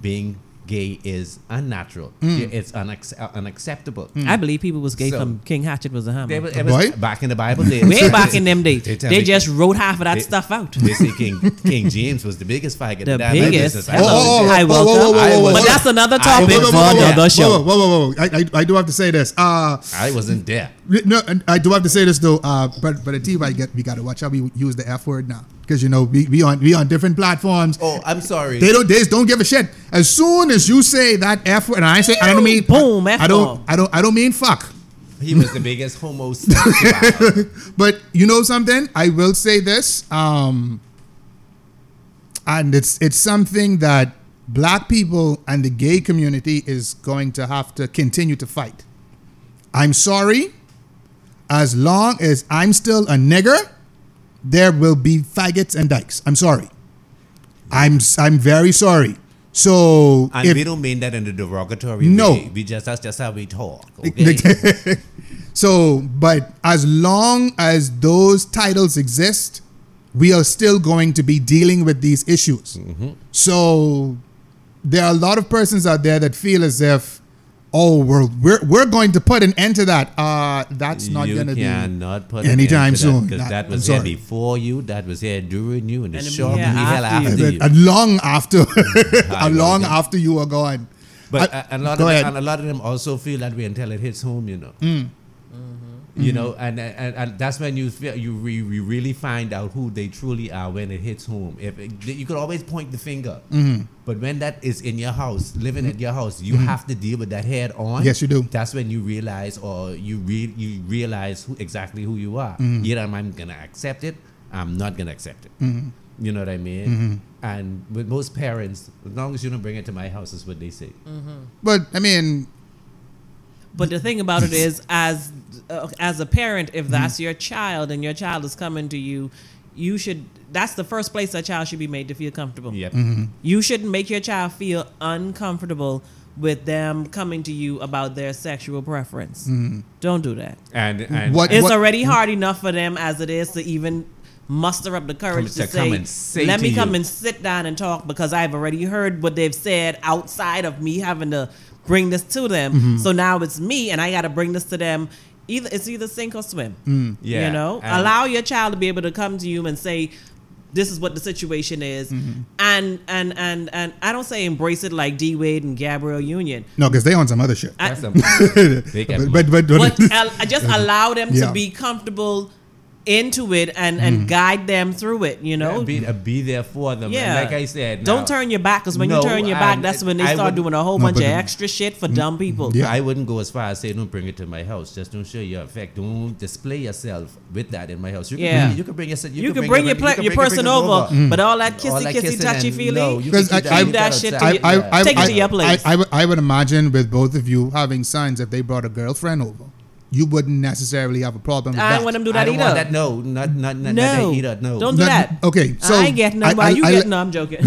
being gay is unnatural. Mm. It's unac- unacceptable. I believe people was gay So- from King Hatchet was a hammer. Was, it was Boy. back in the Bible days. Way back in them days, They they just wrote half of that they- stuff out. They say King King James was the biggest faggot. The biggest. Hello. Oh, oh, oh, Hi, whoa, whoa, welcome. whoa, whoa, I But that's another topic for another show. whoa, whoa, whoa! I, I, I do have to say this. Uh, I wasn't there. no, and I do have to say this though. Uh, but but the TV, I get we got to watch how we use the F word now because you know we, we on we on different platforms. Oh, I'm sorry. They don't. They don't give a shit. As soon as you say that F word, and I say I don't mean Boom, I don't. I don't. I don't mean fuck. he was the biggest homo. sexual. But you know something? I will say this. Um, and it's it's something that black people and the gay community is going to have to continue to fight. I'm sorry. As long as I'm still a nigger, there will be faggots and dykes. I'm sorry. I'm I'm very sorry. So and if- we don't mean that in a derogatory No. way. We just that's just how we talk. Okay. so, but as long as those titles exist, we are still going to be dealing with these issues. Mm-hmm. So, there are a lot of persons out there that feel as if, oh, we're we're, we're going to put an end to that. Uh, that's not you going to be. cannot put anytime an end to soon. because That- that was here before you. That was here during you, and And it's it'll sure be be here hell after after you. you. And long after, I and long will. after you are gone. But I- a, a lot of them, and a lot of them also feel that way until it hits home. You know. Mm. You know, and, and and that's when you feel you re, you really find out who they truly are when it hits home. If it, you could always point the finger, Mm-hmm. but when that is in your house, living at your house, you have to deal with that head on. Yes, you do. That's when you realize, or you re, you realize who, exactly who you are. Mm-hmm. Either I'm gonna accept it, I'm not gonna accept it. Mm-hmm. You know what I mean? And with most parents, as long as you don't bring it to my house, is what they say. But I mean, But the thing about it is, as uh, as a parent, if mm-hmm. that's your child and your child is coming to you, you should. That's the first place a child should be made to feel comfortable. Yep. Mm-hmm. You shouldn't make your child feel uncomfortable with them coming to you about their sexual preference. Mm-hmm. Don't do that. And and What- It's already hard enough for them as it is to even muster up the courage Come- to, to come say, and say let to me come you. and sit down and talk because I've already heard what they've said outside of me having to bring this to them. Mm-hmm. So now it's me and I got to bring this to them. Either it's either sink or swim. Mm. Yeah, You know, and- allow your child to be able to come to you and say, this is what the situation is, Mm-hmm. and and and and I don't say embrace it like D Wade and Gabrielle Union, no, because they on some other shit. I- That's a big but, but, but, but al- just allow them Yeah. to be comfortable into it and and mm-hmm. guide them through it. You know, Yeah, be, uh, be there for them. And Yeah. like I said, don't turn your back because when No, you turn your back, and that's when they I start doing a whole No, bunch but- of extra shit for mm, dumb mm, people. Yeah. I wouldn't go as far as say don't bring it to my house. Just don't show your effect Don't display yourself with that in my house. You can Yeah. bring, you can bring your you, You, can bring your, pla- can your person bring it over, mm. but all that All kissy, that kissy, kissing touchy and- feely, no, you can keep I- I- keep that shit I, I, I, Take it to your place. I, I, would- imagine with both of you having signs if they brought a girlfriend over, you wouldn't necessarily have a problem with I that. ain't want them to do I that don't either. want that. No, not not not, No. not that either. No, Don't do Not- that. Okay, so I ain't getting none. I- Why you I- getting? No, I'm joking.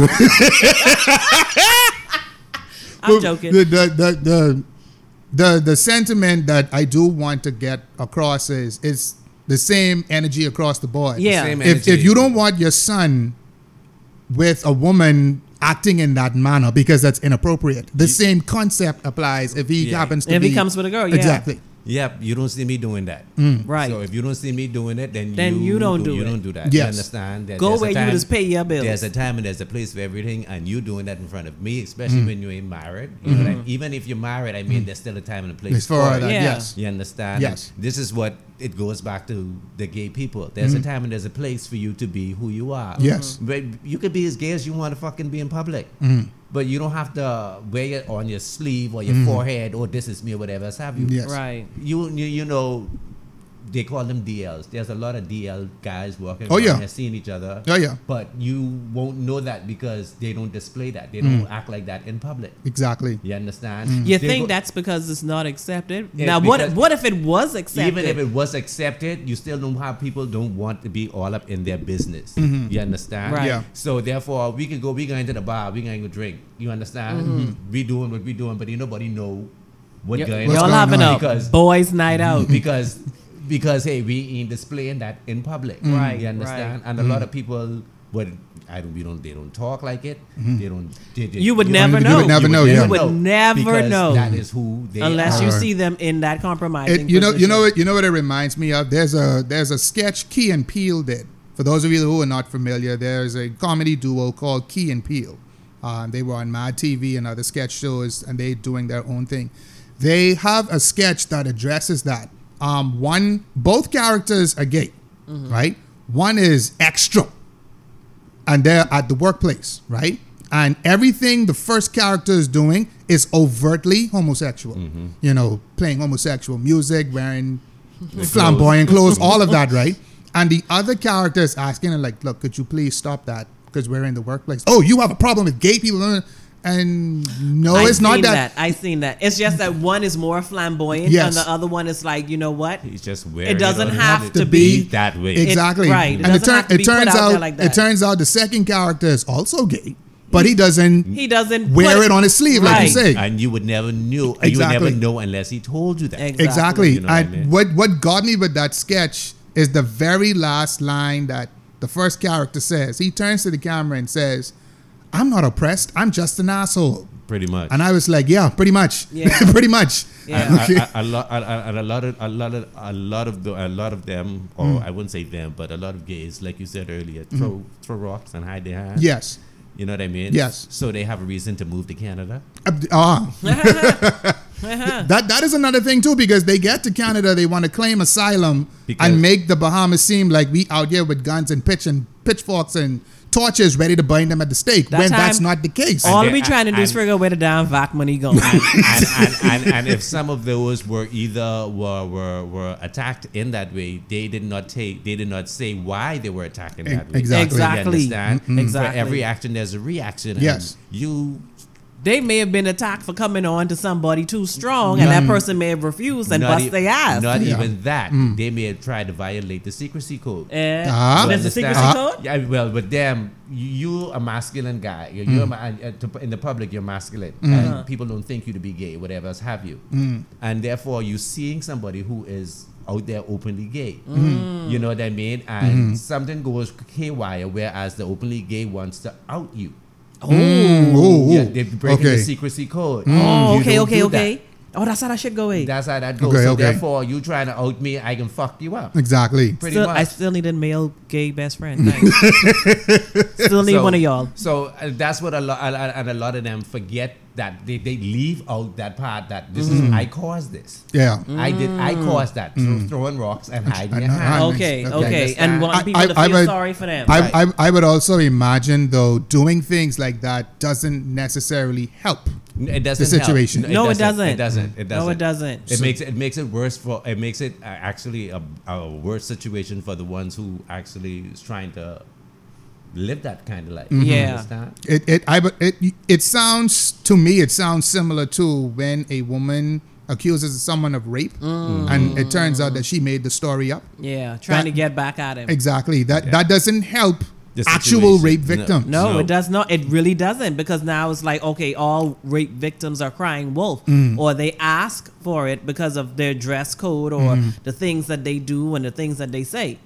I'm Well, joking. The, the, the, the, the, the sentiment that I do want to get across is is the same energy across the board. Yeah. Same If, if you don't want your son with a woman acting in that manner because that's inappropriate, the same concept applies if he Yeah. happens to If be. he comes with a girl, yeah. Exactly. Yep, you don't see me doing that. Mm. Right. So if you don't see me doing it, then Then you don't do you it. don't do that. Yes. You understand? That Go where you just pay your bills. There's a time and there's a place for everything, and you doing that in front of me, especially mm. when you ain't married. You know, like, mm-hmm. even if you're married, I mean, mm. there's still a time and a place It's for for it. that, Yeah. yes. You understand? Yes. This is what it goes back to the gay people. There's a mm-hmm. time and there's a place for you to be who you are. Yes. Mm-hmm. But you could be as gay as you want to fucking be in public. Mm-hmm. But you don't have to wear it on your sleeve or your forehead or this is me or whatever else have you. Yes. Right. You, you you know they call them DLs. There's a lot of DL guys working. Oh, around yeah. here seeing each other. Oh, yeah. But you won't know that because they don't display that. They Mm. don't act like that in public. Exactly. You understand? Mm. You They think go- that's because it's not accepted? Yeah, now, what what if it was accepted? even if it was accepted, you still don't have people don't want to be all up in their business. Mm-hmm. You understand? Right. Yeah. So therefore, we can go. We going to the bar. We going to drink. You understand? Mm-hmm. We doing what we doing, but ain't nobody know what Y- going What's y'all going having on? a Because- boys' night out. because because hey, we ain't displaying that in public. Right, You understand? right. And a lot of people but I don't, we don't. They don't talk like it. They don't. They, they- You would don't- never you know. would never know, You yeah. would never know. That is who they unless are. you see them in that compromising. It, you know, you know what, you know what it reminds me of. There's a there's a sketch Key and Peele did. For those of you who are not familiar, there's a comedy duo called Key and Peele. Um, they were on Mad TV and other sketch shows, and they doing their own thing. They have a sketch that addresses that. Um, one, both characters are gay, right? One is extra, and they're at the workplace, right? And everything the first character is doing is overtly homosexual. You know, playing homosexual music, wearing flamboyant clothes, all of that, right? And the other character is asking her, like, look, could you please stop that? Because we're in the workplace. Oh, you have a problem with gay people. And no, I it's not seen that. I've seen that. It's just that one is more flamboyant, Yes. and the other one is like, you know what? He's just wearing It doesn't on have it to be that way. Exactly. right. It and it, doesn't have to it turns out out there like it turns out the second character is also gay, but he doesn't He doesn't wear put it on his sleeve, like you say. and you would never knew. exactly. You would never know unless he told you that. Exactly. Exactly. You know what I mean? what what got me with that sketch is the very last line that the first character says. He turns to the camera and says, "I'm not oppressed. I'm just an asshole." Pretty much. And I was like, "Yeah, pretty much. Yeah. pretty much." Yeah. Okay. a lot, a, a- and a lot of, a lot of, a lot of, the, a lot of them, or Mm. I wouldn't say them, but a lot of gays, like you said earlier, throw, throw rocks and hide their hands. Mm-hmm. Yes. You know what I mean? Yes. So they have a reason to move to Canada. Ab- Ah. that that is another thing too because they get to Canada, they want to claim asylum Because- and make the Bahamas seem like we out here with guns and pitch and pitchforks and torches ready to burn them at the stake That when that's not the case. All we they- trying to do is and- figure out where the damn vac money going. and, and, and, and if some of those were either were, were were attacked in that way, they did not take they did not say why they were attacked in that way. Exactly. You Exactly. understand? Exactly. For every action, there's a reaction. and Yes. You they may have been attacked for coming on to somebody too strong, and that person may have refused and not bust e- their ass. Not Yeah. even that. Mm. They may have tried to violate the secrecy code. Eh, Ah. There's a Understand? secrecy code. Uh-huh. Yeah, well, but them, you, you a masculine guy. You're, you're ma- uh, to- in the public, you're masculine, mm. and uh-huh. people don't think you to be gay, whatever else have you, and therefore you seeing somebody who is out there openly gay. You know what I mean? And mm-hmm. something goes haywire, whereas the openly gay wants to out you. Mm, ooh, ooh. Yeah, they're breaking okay. the secrecy code. Oh, You okay, don't okay, that. okay. Oh, that's how that should go. Away. That's how that goes. Okay, so okay. therefore, you trying to out me, I can fuck you up. Exactly. Pretty Still, much. I still need a male gay best friend. Thanks. still need So- one of y'all. So uh, that's what a lot, and a lot of them forget that they, they leave out that part that this is mm. I caused this. Yeah. I did. I mm. caused that. throw- mm. Throwing rocks and hiding your and- hand. and- Okay, Okay. okay, and want I- people to I- I feel would- sorry for them. I, I, I would also imagine though doing things like that doesn't necessarily help. It doesn't The situation. Help. No, it doesn't. It doesn't. It doesn't. No, it doesn't. It makes it makes it worse for. It makes it uh, actually a, a worse situation for the ones who actually is trying to live that kind of life. You Yeah. understand? It it I but it it sounds to me it sounds similar to when a woman accuses someone of rape and it turns out that she made the story up. yeah, trying That- to get back at him. Exactly. That that doesn't help The actual rape No. victims. No, No. it does not. It really doesn't because now it's like okay, all rape victims are crying wolf, Mm. or they ask for it because of their dress code or Mm-hmm. the things that they do and the things that they say.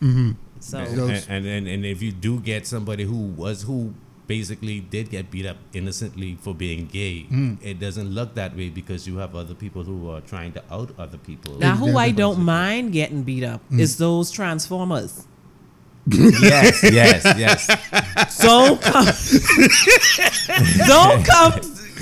So And, Those- and, and and if you do get somebody who was who basically did get beat up innocently for being gay, Mm. it doesn't look that way because you have other people who are trying to out other people. now, who I don't mind getting beat up Mm. is those transformers. yes, yes, yes. Don't come. don't come.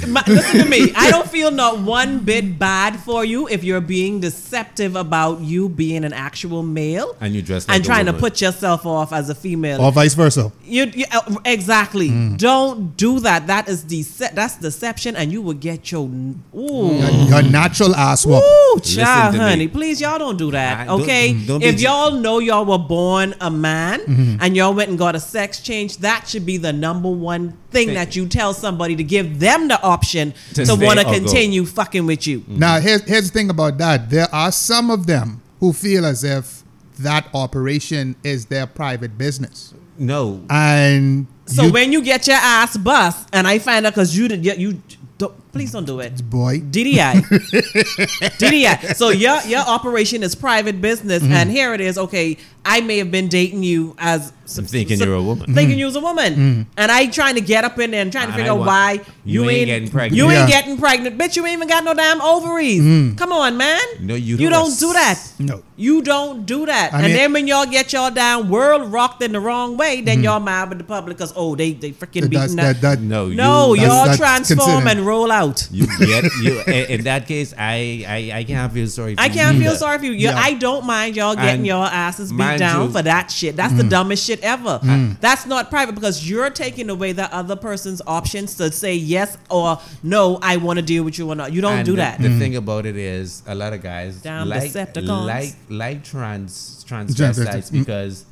My, listen to me. I don't feel not one bit bad for you if you're being deceptive about you being an actual male And you dress like and a trying to put yourself off as a female. Or vice versa. You, you uh, exactly. Mm. Don't do that. That is dece- That's deception, and you will get your ooh. Your, your natural ass whoop. Ooh, child, to me. honey, please, y'all don't do that, I- don't- okay? don't if y'all know y'all were born a man Mm-hmm. and y'all went and got a sex change, that should be the number one thing Thing. that you tell somebody to give them the option To to, want to or go. continue fucking with you. Mm-hmm. Now here's here's the thing about that. There are some of them who feel as if that operation is their private business. No, And So you- when you get your ass bust, and I find out because you did, you, you don't, Please don't do it. Boy. DDI. DDI. So your your operation is private business, Mm-hmm. and here it is. Okay, I may have been dating you as I'm thinking you're a woman. thinking you was a woman, Mm-hmm. and I trying to get up in there and trying to figure I out why you ain't getting pregnant. You ain't getting pregnant, bitch. You ain't even got no damn ovaries. Come on, man. No you You don't do that. No. You don't do that. I and mean- then when y'all get y'all down world rocked in the wrong way, Mm-hmm. then y'all mad with the public because oh they they freaking That's, beating that, that, No, no, That's- y'all that's transform considered. and roll out. You get you. in, in that case, I, I I can't feel sorry. for I you can't feel either. sorry for you. you Yeah. I don't mind y'all getting And your asses beat down you- for that shit. That's the mm. dumbest shit ever. Mm. That's not private because you're taking away the other person's options to say yes or no. I want to deal with you or not. You don't And do the, that. The mm. thing about it is, a lot of guys Damn like like like trans transvestites Mm. because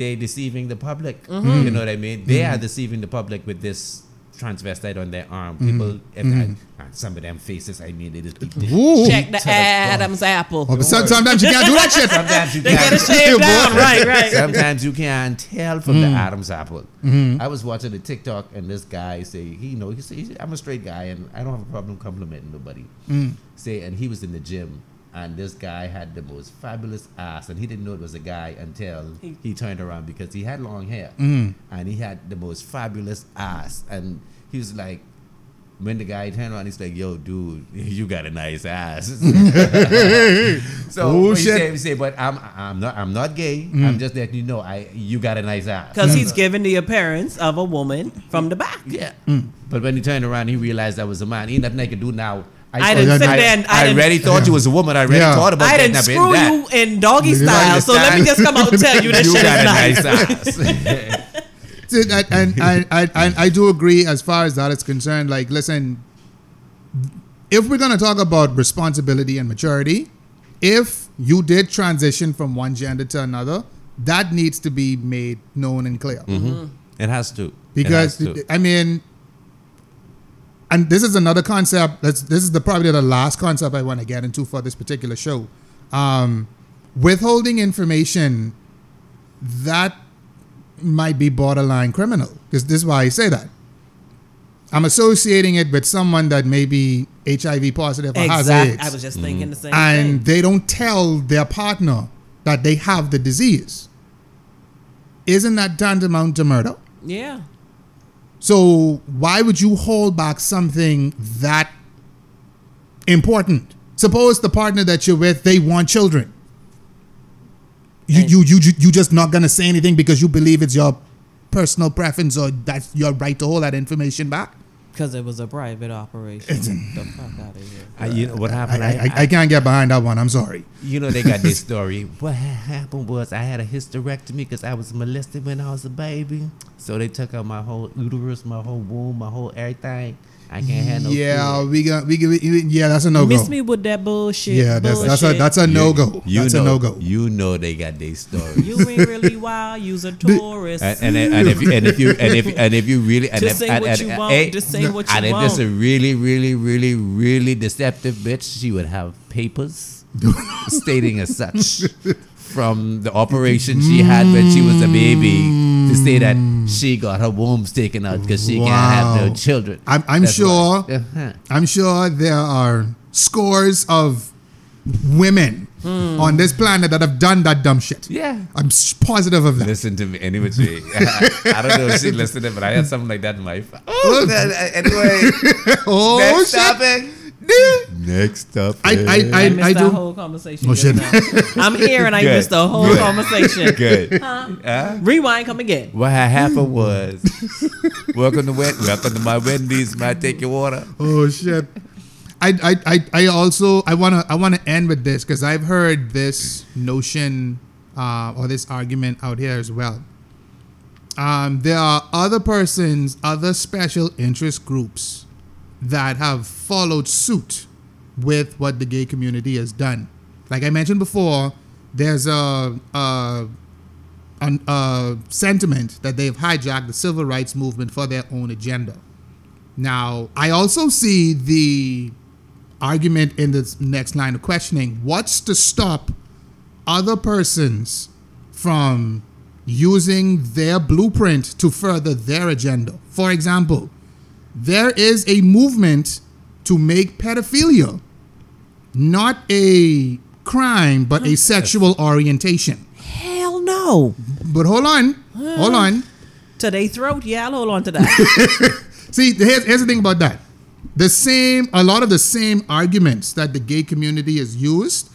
they're deceiving the public. Mm-hmm. You know what I mean? They Mm-hmm. are deceiving the public with this transvestite on their arm. Mm-hmm. People, if I, ah, some of them faces, I mean, they just Ooh. Check the to the Adam's apple. Oh, but sometimes you can't do that shit. Sometimes you They can't. it shaved down. Right, right. Sometimes you can't tell from the Mm. Adam's apple. Mm-hmm. I was watching a TikTok and this guy say, he you know, he say, I'm a straight guy and I don't have a problem complimenting nobody. Mm. Say, and he was in the gym and this guy had the most fabulous ass and he didn't know it was a guy until He- he, turned around because he had long hair Mm. and he had the most fabulous ass and he was like. When the guy turned around, he's like, "Yo, dude, you got a nice ass." So Oh, we shit. say, we say, but I'm I'm not I'm not gay. Mm. I'm just letting you know I you got a nice ass. Because he's mm. giving the appearance of a woman from the back. yeah. Mm. But when he turned around, he realized I was a man. Ain't nothing I could do now. I thought- didn't sit I, there and- I I, already thought you was a woman. I already Yeah. thought about I getting didn't screw in you in doggy You style, so let me just come out and tell you that You shit got is a nice. nice ass. And, and, and, and, and I do agree as far as that is concerned. Like, listen, if we're going to talk about responsibility and maturity, if you did transition from one gender to another, that needs to be made known and clear. Mm-hmm. It has to. It Because, has to. I mean, and this is another concept. That's, this is the probably the last concept I want to get into for this particular show. Um, withholding information that might be borderline criminal. Because this is why I say that. I'm associating it with someone that may be HIV positive or has Exactly. AIDS, I was just thinking the same and thing. they don't tell their partner that they have the disease. Isn't that tantamount to murder? Yeah. So why would you hold back something that important? Suppose the partner that you're with, they want children. You And- you you you you just not gonna say anything because you believe it's your personal preference or that's your right to hold that information back. Because it was a private operation. the fuck out of here. I, you know what I, happened? I, I, I can't get behind that one. I'm sorry. You know they got this story. What happened was I had a hysterectomy because I was molested when I was a baby. So they took out my whole uterus, my whole womb, my whole everything. I can't have no yeah, kid. we got we give it. Yeah, that's a no go. Miss me with that bullshit. Yeah, that's that's a that's a no go. You That's know, a no go. You know they got their story. You ain't really wild. You's a tourist. and, and, and if you and if you and if and if you really and Just if, say and, what and, you and- want. hey, Just say what you and if this a really really really really deceptive bitch, she would have papers stating as such from the operation she had when she was a baby to say that she got her wombs taken out because she can't have no children. I'm- I'm sure- why. Uh-huh. I'm sure there are scores of women Hmm. on this planet that have done that dumb shit. Yeah. I'm positive of that. Listen to me anyway. Jay. I don't know if she listened, but I had something like that in my. Oh, anyway. oh Next shit! topic. Yeah. Next up. I, I, I, I missed I that do. whole conversation. Oh, shit. I'm here and I Good. missed the whole conversation. Good. Rewind, come again. What had happened was, welcome to Wen- welcome to my Wendy's. Might I take your water. Oh shit! I, I, I, I also I wanna I wanna end with this because I've heard this notion uh, or this argument out here as well. Um, there are other persons, other special interest groups that have followed suit with what the gay community has done. Like I mentioned before, there's a, a a sentiment that they've hijacked the civil rights movement for their own agenda. Now, I also see the argument in this next line of questioning what's to stop other persons from using their blueprint to further their agenda? For example, there is a movement to make pedophilia not a crime but a sexual orientation. Hell no. But hold on, hold on. To throat, yeah, I'll hold on to that. See, here's, here's the thing about that. The same, a lot of the same arguments that the gay community has used,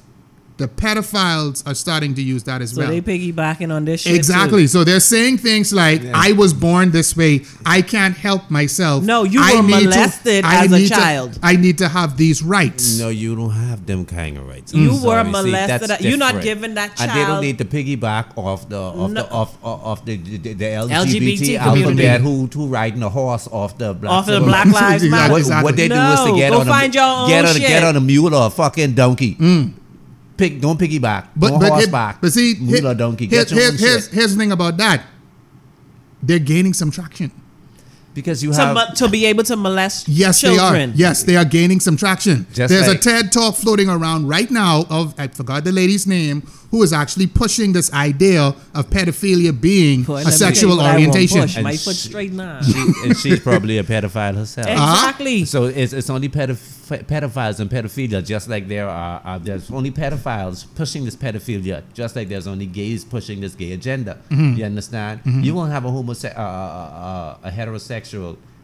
the pedophiles are starting to use that as so well. they piggybacking on this shit. Exactly. too. So they're saying things like, "I was born this way. I can't help myself." No, you I were need to- molested I as a need to- child." I need to have these rights. No, you don't have them kind of rights. You I'm were sorry. molested. that's You're not different. giving that And they don't need to piggyback off the off No. the off off, off the, the, the LGBT, LGBT alphabet community. who who riding a horse off the black Off the Black Lives Matter. What, Exactly. what they do is to get on find a your own get on a, shit. get on a mule or a fucking donkey. Mm. Pick don't piggyback. But don't but, it- horseback. but see, mule here- donkey. here- here- here's here's the thing about that. They're gaining some traction. Because you To, have mo- to be able to molest Yes, children. they are. Yes, they are gaining some traction. Just There's like- a TED talk floating around right now of I forgot the lady's name who is actually pushing this idea of pedophilia being Boy, a let me tell you sexual what I won't orientation. push. My foot straight now. she, and she's probably a pedophile herself. Exactly. So it's, it's only pedoph- pedophiles and pedophilia, just like there are uh, there's only pedophiles pushing this pedophilia, just like there's only gays pushing this gay agenda. Mm-hmm. You understand? You won't have a homose- uh, uh, uh, a heterosexual.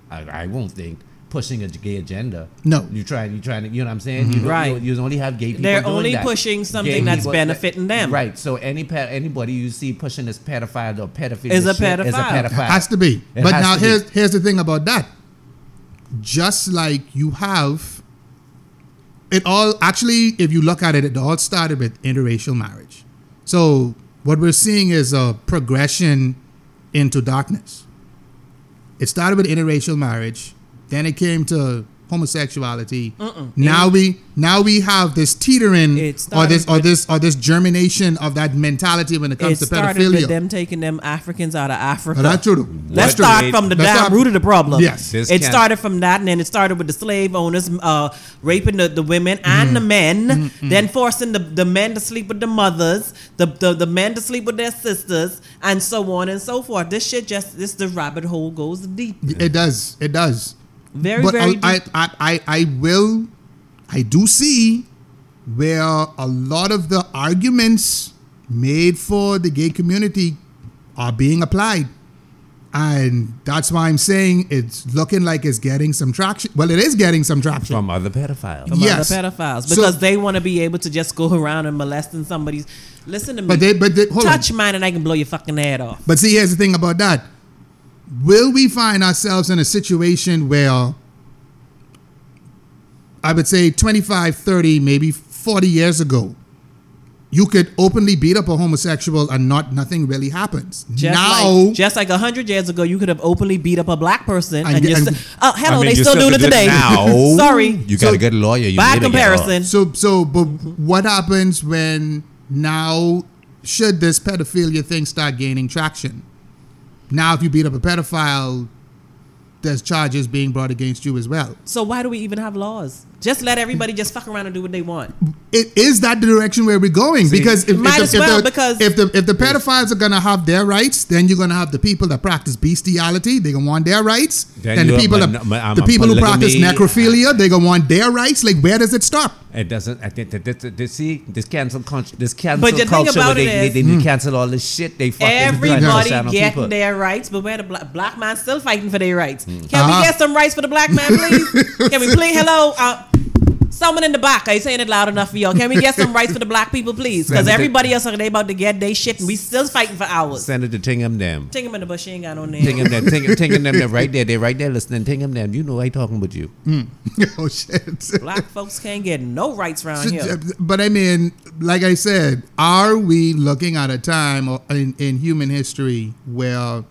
I, I won't think pushing a gay agenda. No. you try. You trying to. You know what I'm saying? Mm-hmm. You, Right. You, you only have gay people. They're doing only that. pushing something Gay that's people- benefiting them. Right. So any pe- anybody you see pushing this pedophile or pedophilia Is a shit is a pedophile. pedophile. Has to be. It but now to be. here's here's the thing about that. Just like you have it all actually if you look at it, it all started with interracial marriage. So what we're seeing is a progression into darkness. It started with interracial marriage, then it came to homosexuality. Now we now we have this teetering or this or this or this germination of that mentality when it It comes to pedophilia. with them taking them Africans out of Africa. Oh, that's true. Let's That's true. start from the Let's damn root of the problem. Yes. This it can't- started from that, and then it started with the slave owners uh, raping the, the women and the Mm-hmm. men, then forcing the, the men to sleep with the mothers, the, the the men to sleep with their sisters, and so on and so forth. This shit just this the rabbit hole goes deep, It does. It does. Very but very I, deep. I, I, I, I will, I do see where a lot of the arguments made for the gay community are being applied. And that's why I'm saying it's looking like it's getting some traction. Well, it is getting some traction. from other pedophiles. from yes. other pedophiles So- because they want to be able to just go around and molesting somebody's. Listen to me. But they, but they, hold on. touch mine and I can blow your fucking head off. But see, here's the thing about that. Will we find ourselves in a situation where I would say 25, 30, maybe 40 years ago, you could openly beat up a homosexual and not nothing really happens. Just now, like just like a hundred years ago, you could have openly beat up a black person, And and, get- just and- oh hello, I mean, they you still doing it today. Now, Sorry, you So- got a good lawyer. You by made it get comparison, so so but what happens when now should this pedophilia thing start gaining traction? Now, if you beat up a pedophile, there's charges being brought against you as well. so why do we even have laws? Just let everybody just fuck around and do what they want. it is that the direction where we're going See, because if, Might if, as the, if, well, the, because- if the if the pedophiles are gonna have their rights, then you're gonna have the people that practice bestiality. They're gonna want their rights. Then Then, the people mon- that, mon- um, the people who practice necrophilia, they're gonna want their rights. Like where does it stop? It doesn't. I think that this, this see this cancel con- this cancel But the thing culture where about they, it they, is- they, Hmm. cancel all this shit. They fucking Everybody push out on getting people. their rights, but where the black, black man still fighting for their rights. Can Uh-huh. we get some rights for the black man, please? Can we please? Hello, uh, someone in the back. Are you saying it loud enough for y'all? Can we get some rights for the black people, please? Because Senator- everybody else are they about to get their shit, and we still fighting for hours. Senator Tingham them. Tingham in the bush. She ain't got no name. Tingham them. Tingham, Tingham them. They're right there. They're right there listening. Tingham them. You know I talking with you. Hmm. oh shit! Black folks can't get no rights around here. But I mean, like I said, are we looking at a time in, in human history where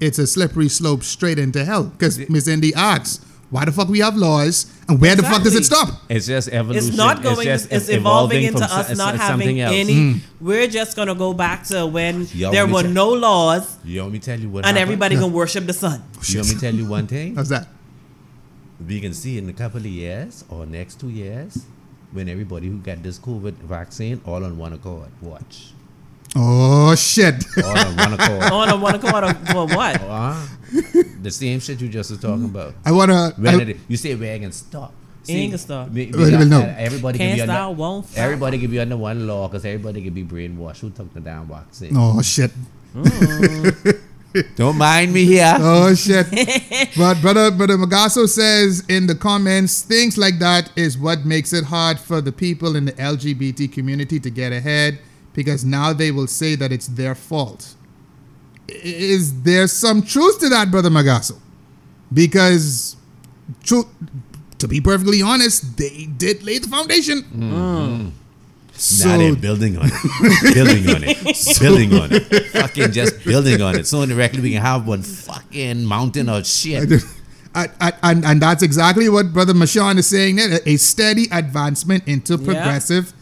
it's a slippery slope straight into hell? Because Miss Indy asks, why the fuck we have laws and where the fuck does it stop? It's just evolution. It's not going. just It's, ev- evolving into us so- not having else. any. Mm. We're just gonna go back to when Yo, there were tell- no laws You want me tell you what? and happened? everybody gonna worship the sun. Oh, you want me tell you one thing? How's that? we can see in a couple of years or next two years when everybody who got this COVID vaccine all on one accord. Watch. Oh shit! All on one accord. On a one accord for what? Uh, the same shit you just was talking about. I wanna. When I- it, you say we're stop. Ain't gonna stop. we- we Well, got- well, no. Everybody can Can't be under, stop, won't stop. Everybody can be under one law because everybody can be brainwashed. Who took the damn vaccine? oh shit! Don't mind me here. Oh shit! but brother, brother Magasso says in the comments, things like that is what makes it hard for the people in the LGBT community to get ahead because now they will say that it's their fault. Is there some truth to that, brother Magasso? Because, true, to be perfectly honest, they did lay the foundation. Mm-hmm. Oh. So now they're building on it. building on it. Building on it. Fucking just building on it. So indirectly we can have one fucking mountain of shit. and, and, and that's exactly what Brother Mashawn is saying there a steady advancement into progressive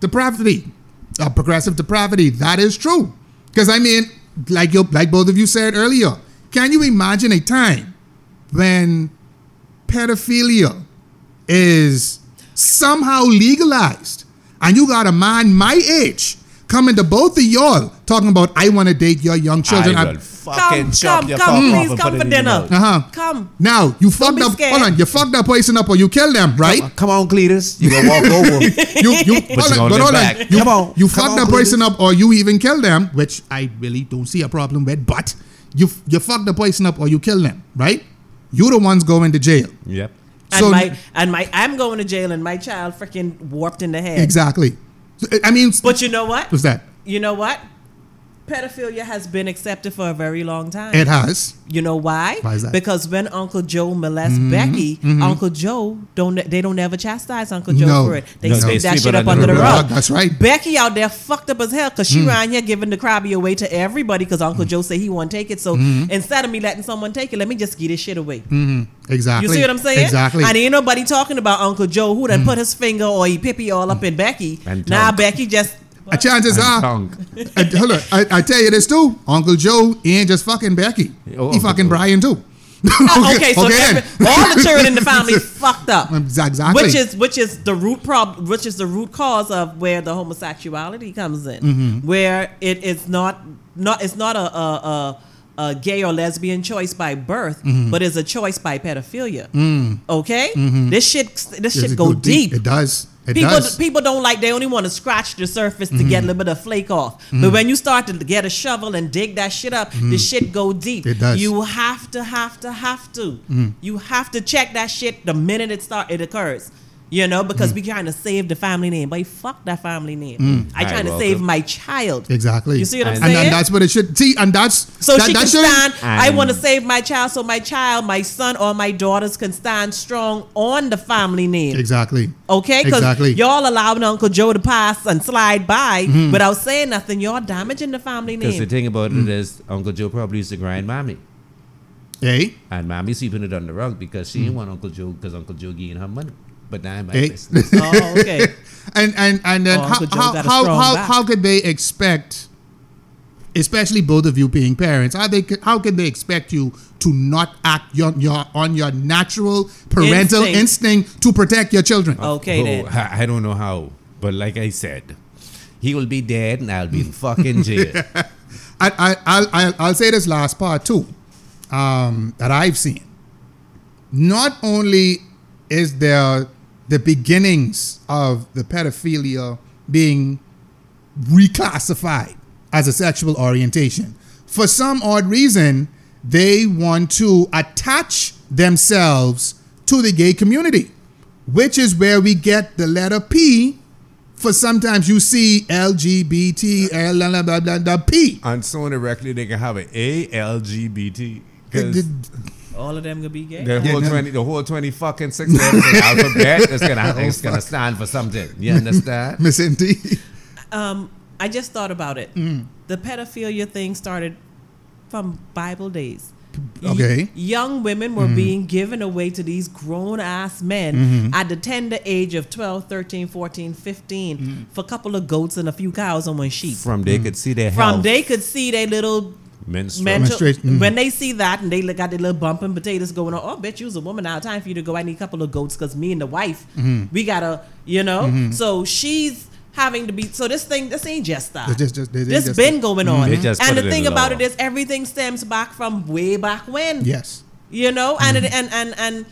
depravity. Uh, progressive depravity. That is true. Because, I mean, like, you, like both of you said earlier, can you imagine a time when pedophilia is somehow legalized and you got a man my age coming to both of y'all talking about, I want to date your young children? I I- will fucking Come, chop come, your come, please come for it in your dinner. Uh-huh. Come. Now you fucked up. scared. Hold on, you fucked that person up, or you kill them, right? Come on, Cletus. You gonna walk over. You you But hold you on, gonna but hold on. You, Come on, you come fucked on, that person up, or you even kill them, which I really don't see a problem with. But you you fucked the person up, or you kill them, right? You the ones going to jail. Yep. And So- my and my I'm going to jail and my child freaking warped in the head. Exactly. I mean, But you know what? what's that? You know what? Pedophilia has been accepted for a very long time. It has. You know why? Why is that? Mm-hmm. Because when Uncle Joe molests Becky, Uncle Joe don't they don't ever chastise Uncle Joe No. for it. They No, sweep they that shit it up under under the the rug. rug. That's right. Mm. Becky out there fucked up as hell because she around here giving the crabby away to everybody because Uncle Joe said he won't take it. So Mm-hmm. instead of me letting someone take it, let me just get this shit away. Exactly. You see what I'm saying? Exactly. And ain't nobody talking about Uncle Joe who done put his finger or he pippy all up in Becky. And now. Becky just Chances are, Tongue. uh, hold on, I, I tell you this too. Uncle Joe ain't just fucking Becky. Oh, he Uncle fucking Joe. Brian too. Oh, okay, so then. every, all the children in the family fucked up. Exactly. Which is which is the root problem, which is the root cause of where the homosexuality comes in, Mm-hmm. where it is not not it's not a a, a, a gay or lesbian choice by birth, Mm-hmm. but it's a choice by pedophilia. Mm. Okay, this shit this Does shit it go deep. It does. It People, does. Mm-hmm. people don't like they only want to scratch the surface to get a little bit of flake off. But when you start to get a shovel and dig that shit up, the shit go deep. Mm-hmm. It does. Mm. You have to, have to, have to. You have to check that shit the minute it start it occurs. You know, Mm. because we trying to save the family name. But fuck that family name. I Alright, trying to welcome. save my child. Exactly. You see what I'm And- and, saying? and that's what it should see. And that's So that, she that can should- stand. I want to save my child, so my child, my son, or my daughters can stand strong on the family name. Exactly. Okay, because Exactly. y'all allowing Uncle Joe to pass and slide by Mm-hmm. without saying nothing. Y'all damaging the family name. Because the thing about Mm. it is, Uncle Joe probably used to grind mommy. Hey, And mommy sweeping it on the rug because she Mm. didn't want Uncle Joe because Uncle Joe giving her money. But now I'm my business. oh, okay. and and and then Oh, how how how how, back. how could they expect, especially both of you being parents, how they how could they expect you to not act your, your on your natural parental Instinct. instinct, to protect your children? Okay Oh, then. I I don't know how. But like I said, he will be dead and I'll be in fucking jail. I, I, I'll, I'll, I'll say this last part too um, that I've seen. Not only is there the beginnings of the pedophilia being reclassified as a sexual orientation, for some odd reason, they want to attach themselves to the gay community, which is where we get the letter P. For sometimes you see LGBT, L, blah, blah, blah, blah, P. and so directly they can have an ALGBT. The- Because the- All of them gonna be gay. the whole no. twenty, the whole twenty fucking six letters in the alphabet is gonna, is gonna stand for something. You understand? Miss Indy. Um, I just thought about it. Mm. The pedophilia thing started from Bible days. Y- Okay. young women were being given away to these grown ass men Mm-hmm. at the tender age of 12, 13, 14, 15 Mm-hmm. for a couple of goats and a few cows and one sheep. From they could see their From health. they could see their little menstrual. mental, Menstruation, mm. when they see that and they look got their little bumping potatoes going on. Oh, bet you was a woman now. Time for you to go. I need a couple of goats because me and the wife, Mm-hmm. we gotta, you know. So she's having to be so this thing this ain't just that. Just- just- it ain't this just been that. going on. They just and the thing about law. it is everything stems back from way back when. Yes. You know, and Mm-hmm. it, and and and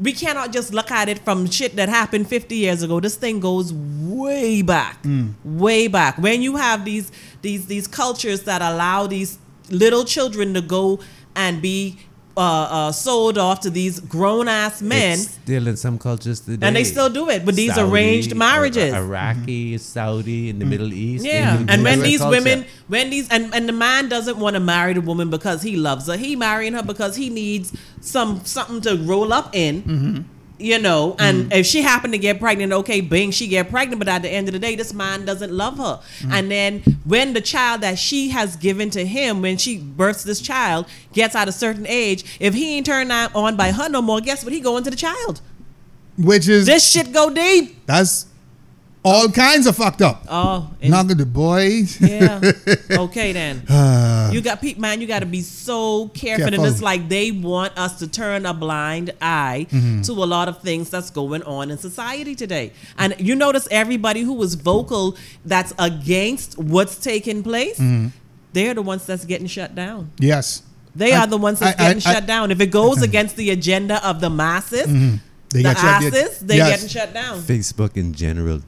we cannot just look at it from shit that happened 50 years ago. This thing goes way back, Mm. way back. When you have these these these cultures that allow these little children to go and be uh, uh, sold off to these grown ass men, It's still in some cultures today. and they still do it with these Saudi, arranged uh, marriages. Iraqi, Saudi, in the Middle East. Yeah, they do and when these culture. women, when these, and, and the man doesn't want to marry the woman because he loves her. He marrying her because he needs some something to roll up in. You know, and mm-hmm. if she happened to get pregnant, okay, bing, she get pregnant. But at the end of the day, this man doesn't love her. Mm-hmm. And then when the child that she has given to him, when she births this child, gets at a certain age, if he ain't turned on on by her no more, guess what? He going to the child. Which is This shit go deep. that's all kinds of fucked up. Oh, Not the boys. Yeah. Okay then. you got people, man. You got to be so careful, Careful. and it's like they want us to turn a blind eye Mm-hmm. to a lot of things that's going on in society today. And you notice everybody who was vocal that's against what's taking place. Mm-hmm. They're the ones that's getting shut down. yes. They I- are the ones that's I- getting I- shut down. If it goes against the agenda of the masses, They the get shut- asses, they yes. getting shut down. Facebook in general.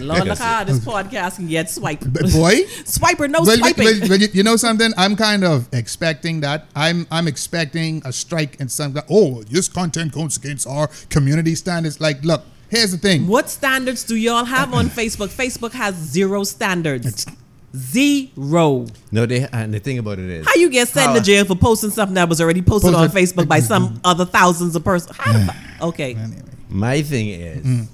Lord, look how this podcast can get swiped. But boy, Swiper, no well, swiping. well, well, you, you know something? I'm kind of expecting that. I'm I'm expecting a strike and some. Oh, this content goes against our community standards. Like, look, here's the thing. What standards do y'all have on Facebook? Facebook has zero standards. Zero. no, they and the thing about it is, How you get sent How- to jail for posting something that was already posted on Facebook by some other thousands of persons? How the Okay. my thing is, Mm.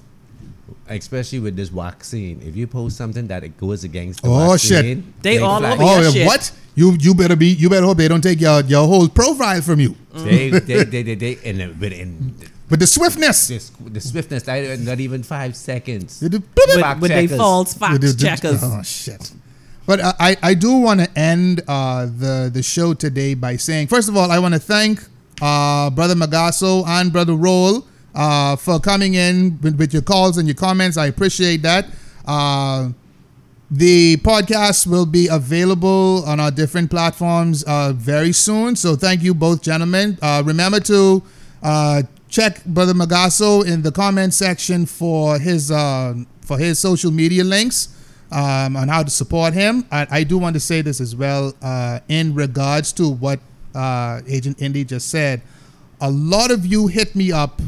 especially with this vaccine, if you post something that it goes against the Oh, shit. vaccine, They all flag. over Oh, your yeah, shit. what? You you better be. You better hope they don't take your your whole profile from you. They, they, they, they, they, and uh, but in But the swiftness. this, the swiftness, I- not even five seconds. They do- With, Fact with they checkers. false fact They do- checkers. Oh shit. But I, I do want to end uh, the the show today by saying first of all I want to thank uh, brother Magasso and brother Roll uh, for coming in with, with your calls and your comments. I appreciate that. Uh, the podcast will be available on our different platforms uh, very soon. So thank you both gentlemen. Uh, remember to check Brother Magasso in the comment section for his for his social media links um, on how to support him. I, I do want to say this as well uh, in regards to what uh, Agent Indy just said. A lot of you hit me up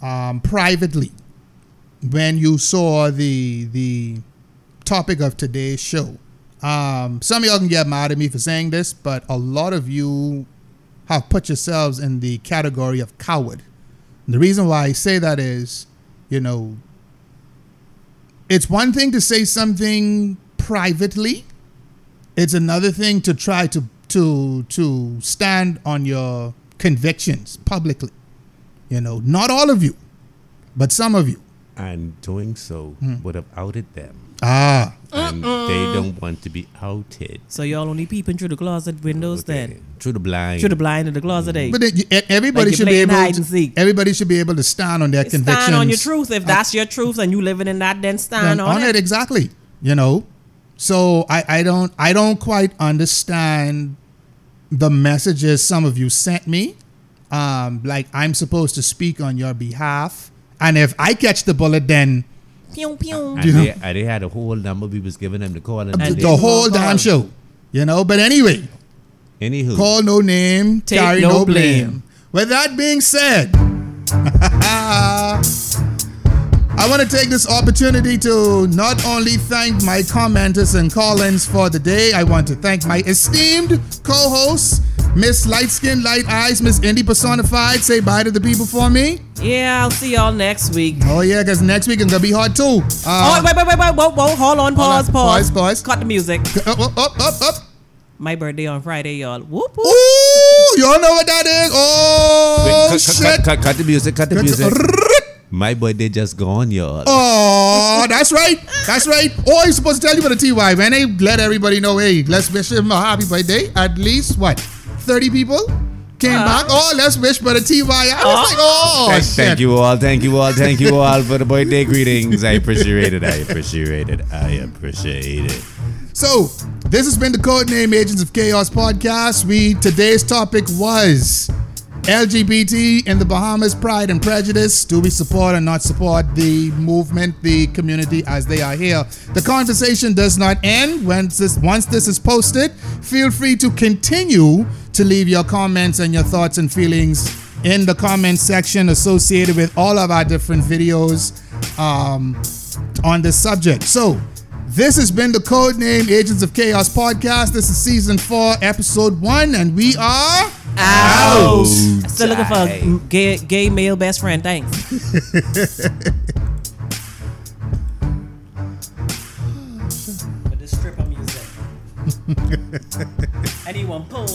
um, privately when you saw the the topic of today's show. Um, some of y'all can get mad at me for saying this, but a lot of you have put yourselves in the category of coward. And the reason why I say that is, you know, it's one thing to say something privately. It's another thing to try to to to stand on your convictions publicly. You know, not all of you, but some of you. and doing so Hmm. would have outed them. Ah, And they don't want to be outed. So y'all only peeping through the closet windows Okay. then? Through the blind. Through the blind of the closet, eh? But then everybody Like should be able. hide and To, seek. everybody should be able to stand on their convictions. Stand on your truth. If that's your truth and you living in that, then stand on, on, it. exactly. You know, so I, I don't I don't quite understand the messages some of you sent me. Um, like I'm supposed to speak on your behalf, and if I catch the bullet, then Pew, pew. and You know? they, and they had a whole number we was giving them to call and, the, they they the whole won't damn call. show. You know. But anyway, Anywho, call no name, Take carry no no, blame. blame. With that being said, I want to take this opportunity to not only thank my commenters and call-ins for the day, I want to thank my esteemed co-hosts, Miss Light Skin, Light Eyes, Miss Indy Personified. Say bye to the people for me. Yeah, I'll see y'all next week. Oh yeah, because next week it's gonna be hard too. Oh, Uh, wait, wait, wait, wait, whoa, whoa, hold on, pause, on, pause, pause, pause. Cut the music. up, up, up, up, up. My birthday on Friday, y'all. Whoop, whoop. Ooh, y'all know what that is? Oh Wait, cut, shit! cut, cut, cut, cut the music, cut the Cut- music. Rrrr. My birthday just gone, y'all. Oh, that's right. That's right. Oh, I'm supposed to tell you about the TY, man. They let everybody know, hey, let's wish him a happy birthday. At least, what, 30 people? came back. Ah. Oh, let's wish brother Ty. I was ah. like, oh, Thank, shit. thank you all, thank you all, thank you all for the birthday greetings. I appreciate it. I appreciate it. I appreciate it. So, this has been the Codename Agents of Chaos podcast. We today's topic was LGBT in the Bahamas, Pride and Prejudice. Do we support or not support the movement, the community as they are here? The conversation does not end once this once this is posted. Feel free to continue to leave your comments and your thoughts and feelings in the comment section associated with all of our different videos um, on this subject. So, this has been the Codename Agents of Chaos podcast. This is season four, episode one, and we are Out. Still looking for a gay, gay male best friend. Thanks. With the stripper music. Anyone pull.